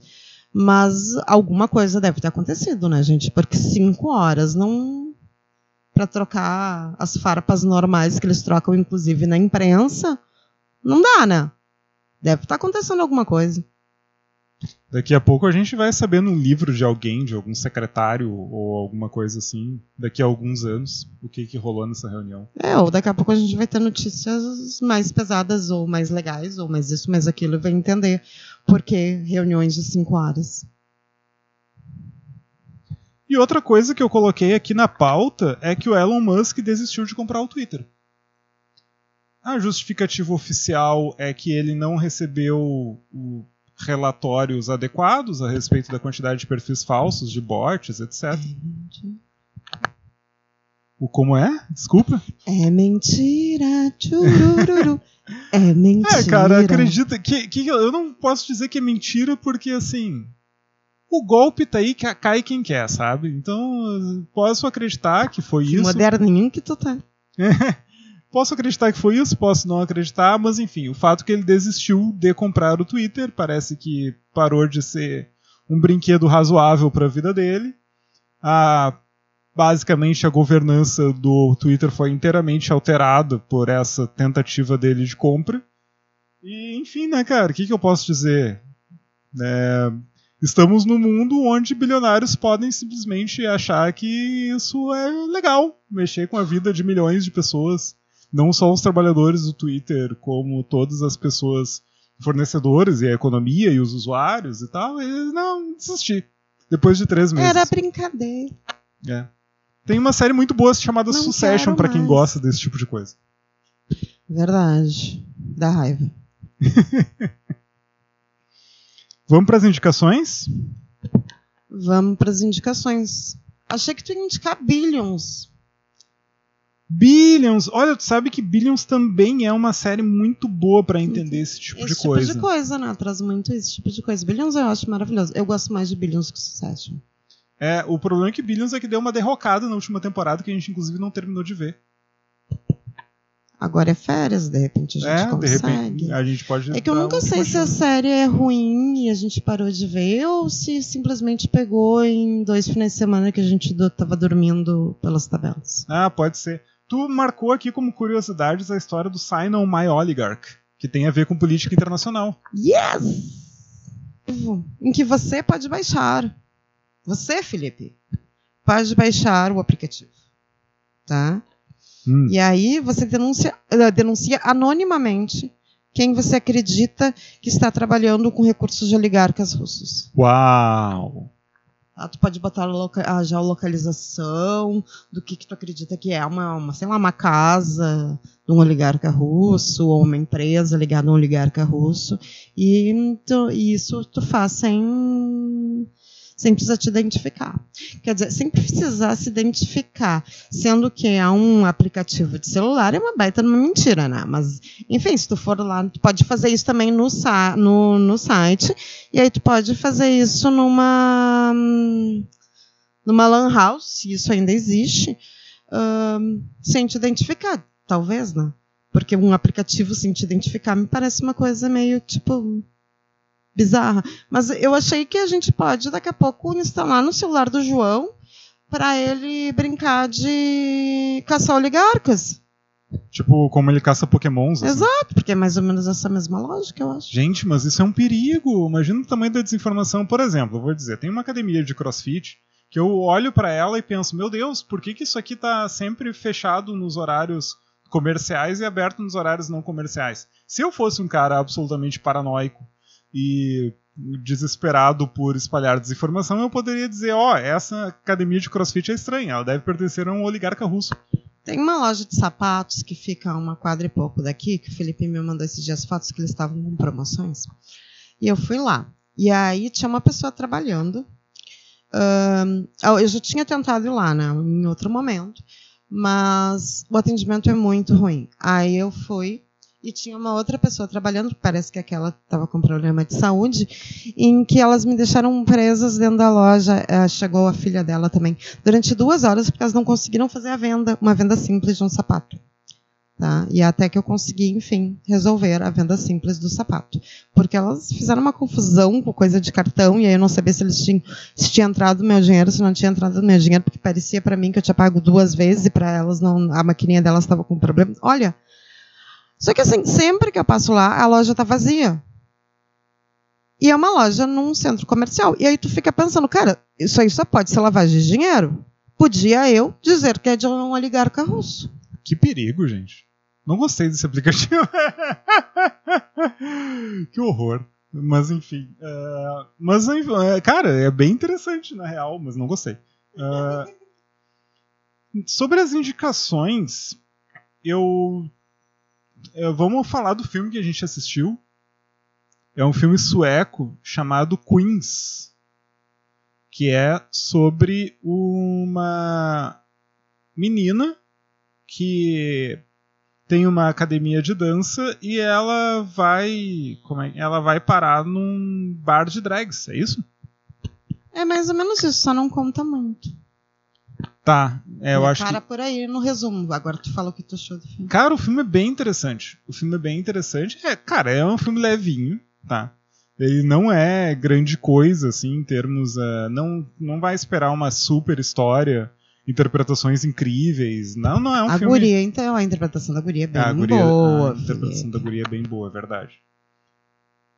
Mas alguma coisa deve ter acontecido, né, gente? Porque cinco horas não para trocar as farpas normais que eles trocam, inclusive na imprensa, não dá, né? Deve estar tá acontecendo alguma coisa. Daqui a pouco a gente vai saber num livro de alguém, de algum secretário ou alguma coisa assim, daqui a alguns anos, o que, que rolou nessa reunião. É, ou daqui a pouco a gente vai ter notícias mais pesadas, ou mais legais, ou mais isso, mais aquilo, vai entender por que reuniões de cinco horas. E outra coisa que eu coloquei aqui na pauta é que o Elon Musk desistiu de comprar o Twitter. A justificativa oficial é que ele não recebeu o relatórios adequados a respeito da quantidade de perfis falsos, de bots, etc. O como é? Desculpa. É mentira. Tchurururu. É mentira. É, cara, acredita que, que eu não posso dizer que é mentira porque assim, o golpe tá aí que cai quem quer, sabe? Então, posso acreditar que foi que isso. Moderninho que tu tá. Posso acreditar que foi isso, posso não acreditar, mas enfim, o fato que ele desistiu de comprar o Twitter parece que parou de ser um brinquedo razoável para a vida dele. A, basicamente, a governança do Twitter foi inteiramente alterada por essa tentativa dele de compra. E, enfim, né, cara, o que, que eu posso dizer? É, estamos num mundo onde bilionários podem simplesmente achar que isso é legal, mexer com a vida de milhões de pessoas não só os trabalhadores do Twitter, como todas as pessoas fornecedores e a economia e os usuários e tal, eles não desisti. Depois de três meses. Era brincadeira. É. Tem uma série muito boa chamada não Succession para quem gosta desse tipo de coisa. Verdade. Dá raiva. Vamos para as indicações? Vamos para as indicações. Achei que tu ia indicar Billions. Billions, olha, tu sabe que Billions também é uma série muito boa para entender esse tipo esse de tipo coisa. Esse tipo de coisa, né? Traz muito esse tipo de coisa. Billions eu acho maravilhoso. Eu gosto mais de Billions que Succession. É, o problema é que Billions é que deu uma derrocada na última temporada que a gente inclusive não terminou de ver. Agora é férias, de repente a gente é, consegue. De repente a gente pode É que eu nunca sei se a série é ruim e a gente parou de ver ou se simplesmente pegou em dois finais de semana que a gente tava dormindo pelas tabelas. Ah, pode ser. Tu marcou aqui como curiosidades a história do Sign on My Oligarch, que tem a ver com política internacional. Yes! Em que você pode baixar. Você, Felipe, pode baixar o aplicativo. Tá? Hum. E aí você denuncia, eh, denuncia anonimamente quem você acredita que está trabalhando com recursos de oligarcas russos. Uau! Ah, tu pode botar a, geolocalização do que, que tu acredita que é uma, uma, sei lá, uma casa de um oligarca russo ou uma empresa ligada a um oligarca russo. E, tu, e isso tu faz sem sem precisar te identificar. Quer dizer, sem precisar se identificar, sendo que é um aplicativo de celular, é uma baita numa mentira, né? Mas, enfim, se tu for lá, tu pode fazer isso também no, no, no site, e aí tu pode fazer isso numa, numa lan house, se isso ainda existe, sem te identificar, talvez, né? Porque um aplicativo sem te identificar me parece uma coisa meio, tipo, bizarra. Mas eu achei que a gente pode, daqui a pouco, instalar no celular do João para ele brincar de caçar oligarcas. Tipo, como ele caça pokémons. Assim. Exato, porque é mais ou menos essa mesma lógica, eu acho. Gente, mas isso é um perigo. Imagina o tamanho da desinformação. Por exemplo, eu vou dizer, tem uma academia de crossfit que eu olho para ela e penso, meu Deus, por que, que isso aqui tá sempre fechado nos horários comerciais e aberto nos horários não comerciais? Se eu fosse um cara absolutamente paranoico e desesperado por espalhar desinformação, eu poderia dizer, ó, oh, essa academia de crossfit é estranha, ela deve pertencer a um oligarca russo. Tem uma loja de sapatos que fica a uma quadra e pouco daqui, que o Felipe me mandou esses dias fotos que eles estavam com promoções. E eu fui lá. E aí tinha uma pessoa trabalhando. Eu já tinha tentado ir lá, né, em outro momento, mas o atendimento é muito ruim. Aí eu fui, e tinha uma outra pessoa trabalhando, parece que aquela estava com problema de saúde, em que elas me deixaram presas dentro da loja. Eh, chegou a filha dela também, durante duas horas, porque elas não conseguiram fazer a venda, uma venda simples de um sapato. Tá? E até que eu consegui, enfim, resolver a venda simples do sapato. Porque elas fizeram uma confusão com coisa de cartão, e aí eu não sabia se eles tinham, se tinha entrado meu dinheiro, se não tinha entrado meu dinheiro, porque parecia para mim que eu tinha pago duas vezes e para elas não, a maquininha delas estava com problema. Olha, só que assim, sempre que eu passo lá, a loja tá vazia. E é uma loja num centro comercial. E aí tu fica pensando, cara, isso aí só pode ser lavagem de dinheiro. Podia eu dizer que é de um oligarca russo. Que perigo, gente. Não gostei desse aplicativo. que horror. Mas enfim. Uh, mas, uh, cara, é bem interessante na real, mas não gostei. Uh, sobre as indicações, eu é, vamos falar do filme que a gente assistiu. É um filme sueco chamado Queens, que é sobre uma menina que tem uma academia de dança e ela vai, como é, ela vai parar num bar de drags, é isso? É mais ou menos isso, só não conta muito. Tá, é, eu acho cara que... por aí no resumo. Agora tu fala o que tu achou do filme. Cara, o filme é bem interessante. O filme é bem interessante. É, cara, é um filme levinho, tá? Ele não é grande coisa, assim, em termos. Uh, não, não vai esperar uma super história, interpretações incríveis. Não, não é um a filme. A guria, então, a interpretação da guria é bem a guria, boa. A interpretação da guria é bem boa, é verdade.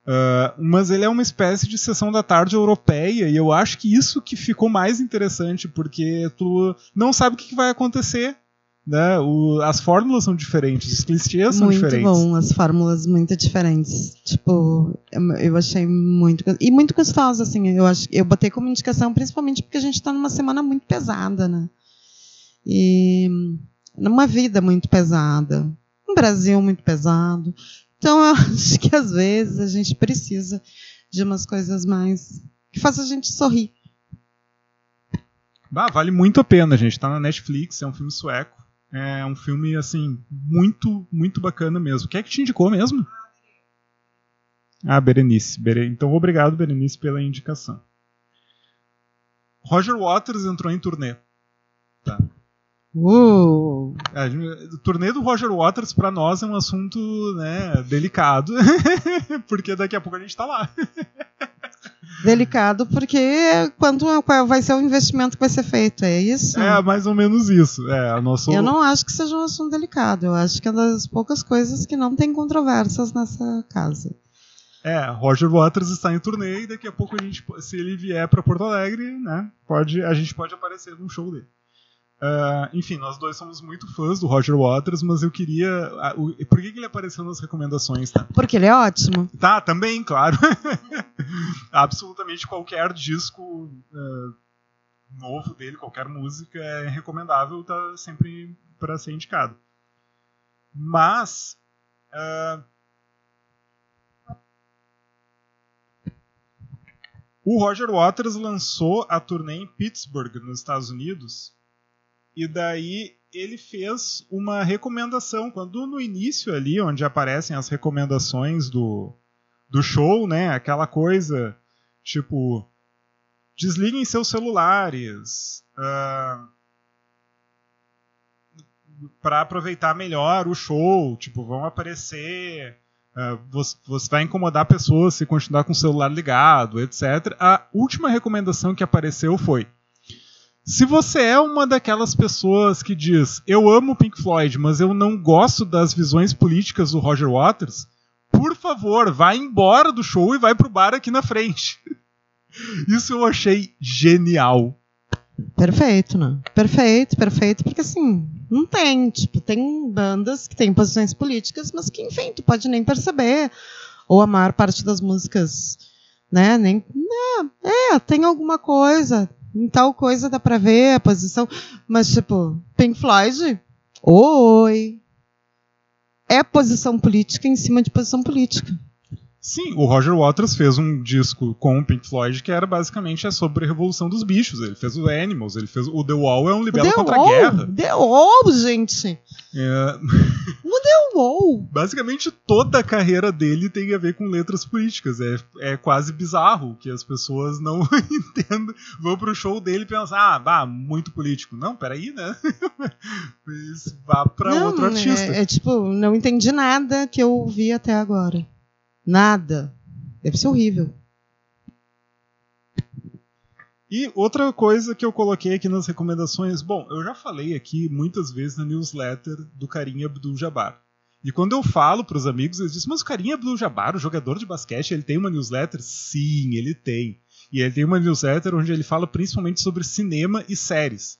Uh, mas ele é uma espécie de sessão da tarde europeia e eu acho que isso que ficou mais interessante porque tu não sabe o que vai acontecer né? O, as fórmulas são diferentes, os clichês são muito diferentes. Muito bom, as fórmulas muito diferentes. Tipo, eu achei muito. E muito gostosa, assim. Eu, acho, eu botei como indicação, principalmente porque a gente está numa semana muito pesada, né? E numa vida muito pesada. Um Brasil muito pesado. Então, eu acho que às vezes a gente precisa de umas coisas mais que façam a gente sorrir. Vale muito a pena, gente. Tá na Netflix, é um filme sueco. É um filme, assim, muito, muito bacana mesmo. Quem é que te indicou mesmo? Ah, Berenice. Então, obrigado, Berenice, pela indicação. Roger Waters entrou em turnê. Tá. Uh. É, o turnê do Roger Waters para nós é um assunto né, delicado, porque daqui a pouco a gente está lá. Delicado porque quanto qual vai ser o investimento que vai ser feito, é isso? É, mais ou menos isso. É, nosso... Eu não acho que seja um assunto delicado, eu acho que é uma das poucas coisas que não tem controvérsias nessa casa. É, Roger Waters está em turnê e daqui a pouco a gente, se ele vier para Porto Alegre, né, pode, a gente pode aparecer num show dele. Uh, enfim, nós dois somos muito fãs do Roger Waters, mas eu queria. Uh, o, por que, que, ele apareceu nas recomendações, tá? Porque ele é ótimo. Tá, também, claro. Absolutamente qualquer disco uh, novo dele, qualquer música é recomendável, tá sempre para ser indicado. Mas. o Roger Waters lançou a turnê em Pittsburgh, nos Estados Unidos, e daí ele fez uma recomendação. Quando no início ali, onde aparecem as recomendações do, do show, né? Aquela coisa tipo. Desliguem seus celulares. Uh, ah, para aproveitar melhor o show, tipo, vão aparecer. Uh, você, você, vai incomodar pessoas se continuar com o celular ligado, etc. A última recomendação que apareceu foi: se você é uma daquelas pessoas que diz eu amo Pink Floyd, mas eu não gosto das visões políticas do Roger Waters, por favor, vá embora do show e vai pro bar aqui na frente. Isso eu achei genial. Perfeito, né? Perfeito, perfeito, porque assim, não tem, tipo, tem bandas que têm posições políticas, mas que, enfim, tu pode nem perceber. Ou a maior parte das músicas, né, nem, né, é, tem alguma coisa, em tal coisa dá pra ver a posição. Mas, tipo, Pink Floyd, oi. É posição política em cima de posição política. Sim, o Roger Waters fez um disco com o Pink Floyd que era basicamente sobre a revolução dos bichos. Ele fez o Animals, ele fez o The Wall, é um libelo contra Wall, a guerra. The Wall, gente! É... O The Wall! Basicamente toda a carreira dele tem a ver com letras políticas. É, é quase bizarro que as pessoas não entendam. Vão pro show dele e pensam, ah, bah, muito político. Não, peraí, né? Mas vá pra não, outro artista. É, é tipo, não entendi nada que eu ouvi até agora. Nada. Deve ser horrível. E outra coisa que eu coloquei aqui nas recomendações, bom, eu já falei aqui muitas vezes na newsletter do Carinha Abdul Jabbar. E quando eu falo para os amigos, eles dizem: Mas o Carinha Abdul Jabbar, o jogador de basquete, ele tem uma newsletter? Sim, ele tem. E ele tem uma newsletter onde ele fala principalmente sobre cinema e séries.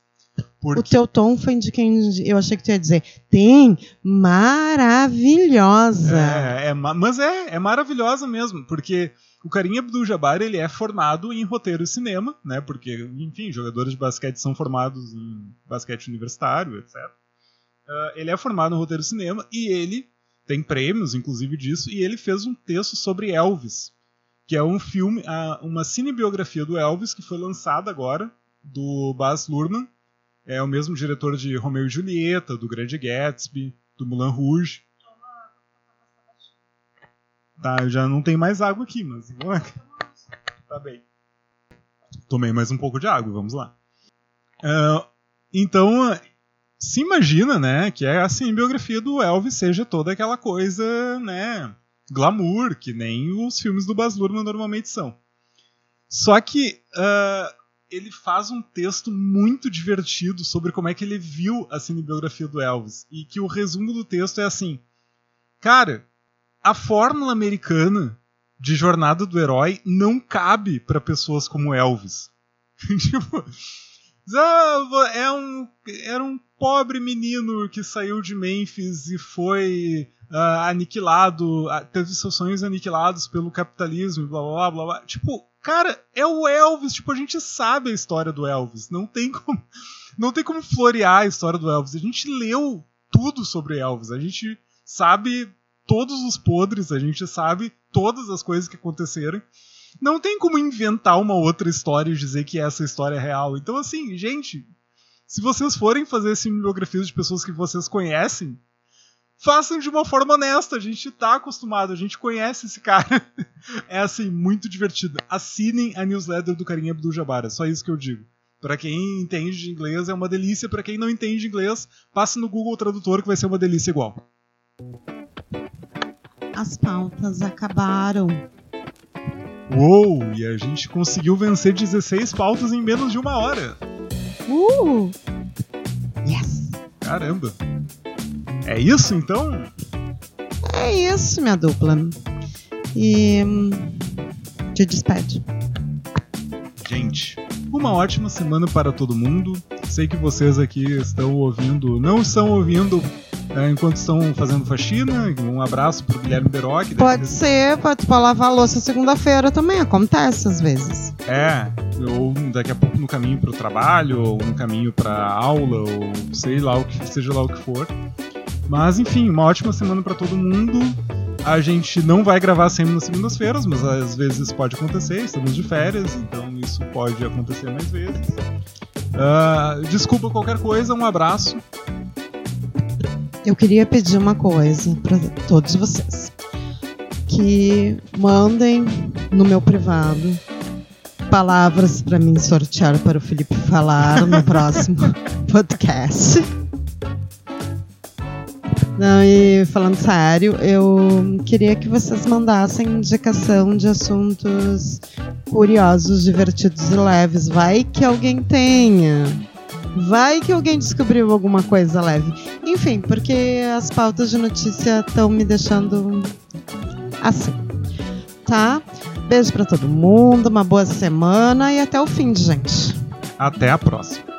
Porque... O teu tom foi de quem eu achei que tu ia dizer. Tem, maravilhosa. É, é mas é, é maravilhosa mesmo, porque o Karim Abdul-Jabbar ele é formado em roteiro e cinema, né? Porque, enfim, jogadores de basquete são formados em basquete universitário, etc. Uh, ah, ele é formado em roteiro e cinema e ele tem prêmios, inclusive disso, e ele fez um texto sobre Elvis, que é um filme, uh, uma cinebiografia do Elvis que foi lançada agora do Baz Luhrmann é o mesmo diretor de Romeo e Julieta, do Grande Gatsby, do Moulin Rouge. Tá, eu já não tenho mais água aqui, mas. tá bem. Tomei mais um pouco de água, vamos lá. Uh, então, se imagina, né, que é assim, a biografia do Elvis seja toda aquela coisa, né, glamour, que nem os filmes do Baz Luhrmann normalmente são. Só que uh, ele faz um texto muito divertido sobre como é que ele viu a cinebiografia do Elvis. E que o resumo do texto é assim: Cara, a fórmula americana de jornada do herói não cabe para pessoas como Elvis. tipo, ah, é um, era um pobre menino que saiu de Memphis e foi uh, aniquilado, teve seus sonhos aniquilados pelo capitalismo, blá blá blá blá. Tipo, Cara, é o Elvis, tipo, a gente sabe a história do Elvis. Não tem como, não tem como florear a história do Elvis. A gente leu tudo sobre Elvis. A gente sabe todos os podres, a gente sabe todas as coisas que aconteceram. Não tem como inventar uma outra história e dizer que essa história é real. Então, assim, gente, se vocês forem fazer biografias de pessoas que vocês conhecem, façam de uma forma honesta. A gente tá acostumado, a gente conhece esse cara. é assim, muito divertido. Assinem a newsletter do Carinha Abdul Jabbar, é só isso que eu digo. Para quem entende de inglês é uma delícia, para quem não entende inglês, passe no Google Tradutor que vai ser uma delícia igual. As pautas acabaram. Uou, e a gente conseguiu vencer 16 pautas em menos de uma hora. Uh! Yes! Caramba! É isso então? É isso, minha dupla. E. Te despede. Gente, uma ótima semana para todo mundo. Sei que vocês aqui estão ouvindo, não estão ouvindo é, enquanto estão fazendo faxina. Um abraço pro Guilherme Beroc. Pode ser, pode pra lavar a louça segunda-feira também, acontece às vezes. É, ou daqui a pouco no caminho pro trabalho, ou no caminho pra aula, ou sei lá o que seja lá o que for. Mas enfim, uma ótima semana para todo mundo. A gente não vai gravar sempre nas segundas-feiras, mas às vezes pode acontecer, estamos de férias, então isso pode acontecer mais vezes. Uh, desculpa qualquer coisa, um abraço. Eu queria pedir uma coisa para todos vocês: que mandem no meu privado palavras para mim sortear para o Felipe falar no próximo podcast. Não, e falando sério, eu queria que vocês mandassem indicação de assuntos curiosos, divertidos e leves. Vai que alguém tenha. Vai que alguém descobriu alguma coisa leve. Enfim, porque as pautas de notícia estão me deixando assim. Tá? Beijo para todo mundo, uma boa semana e até o fim, gente. Até a próxima.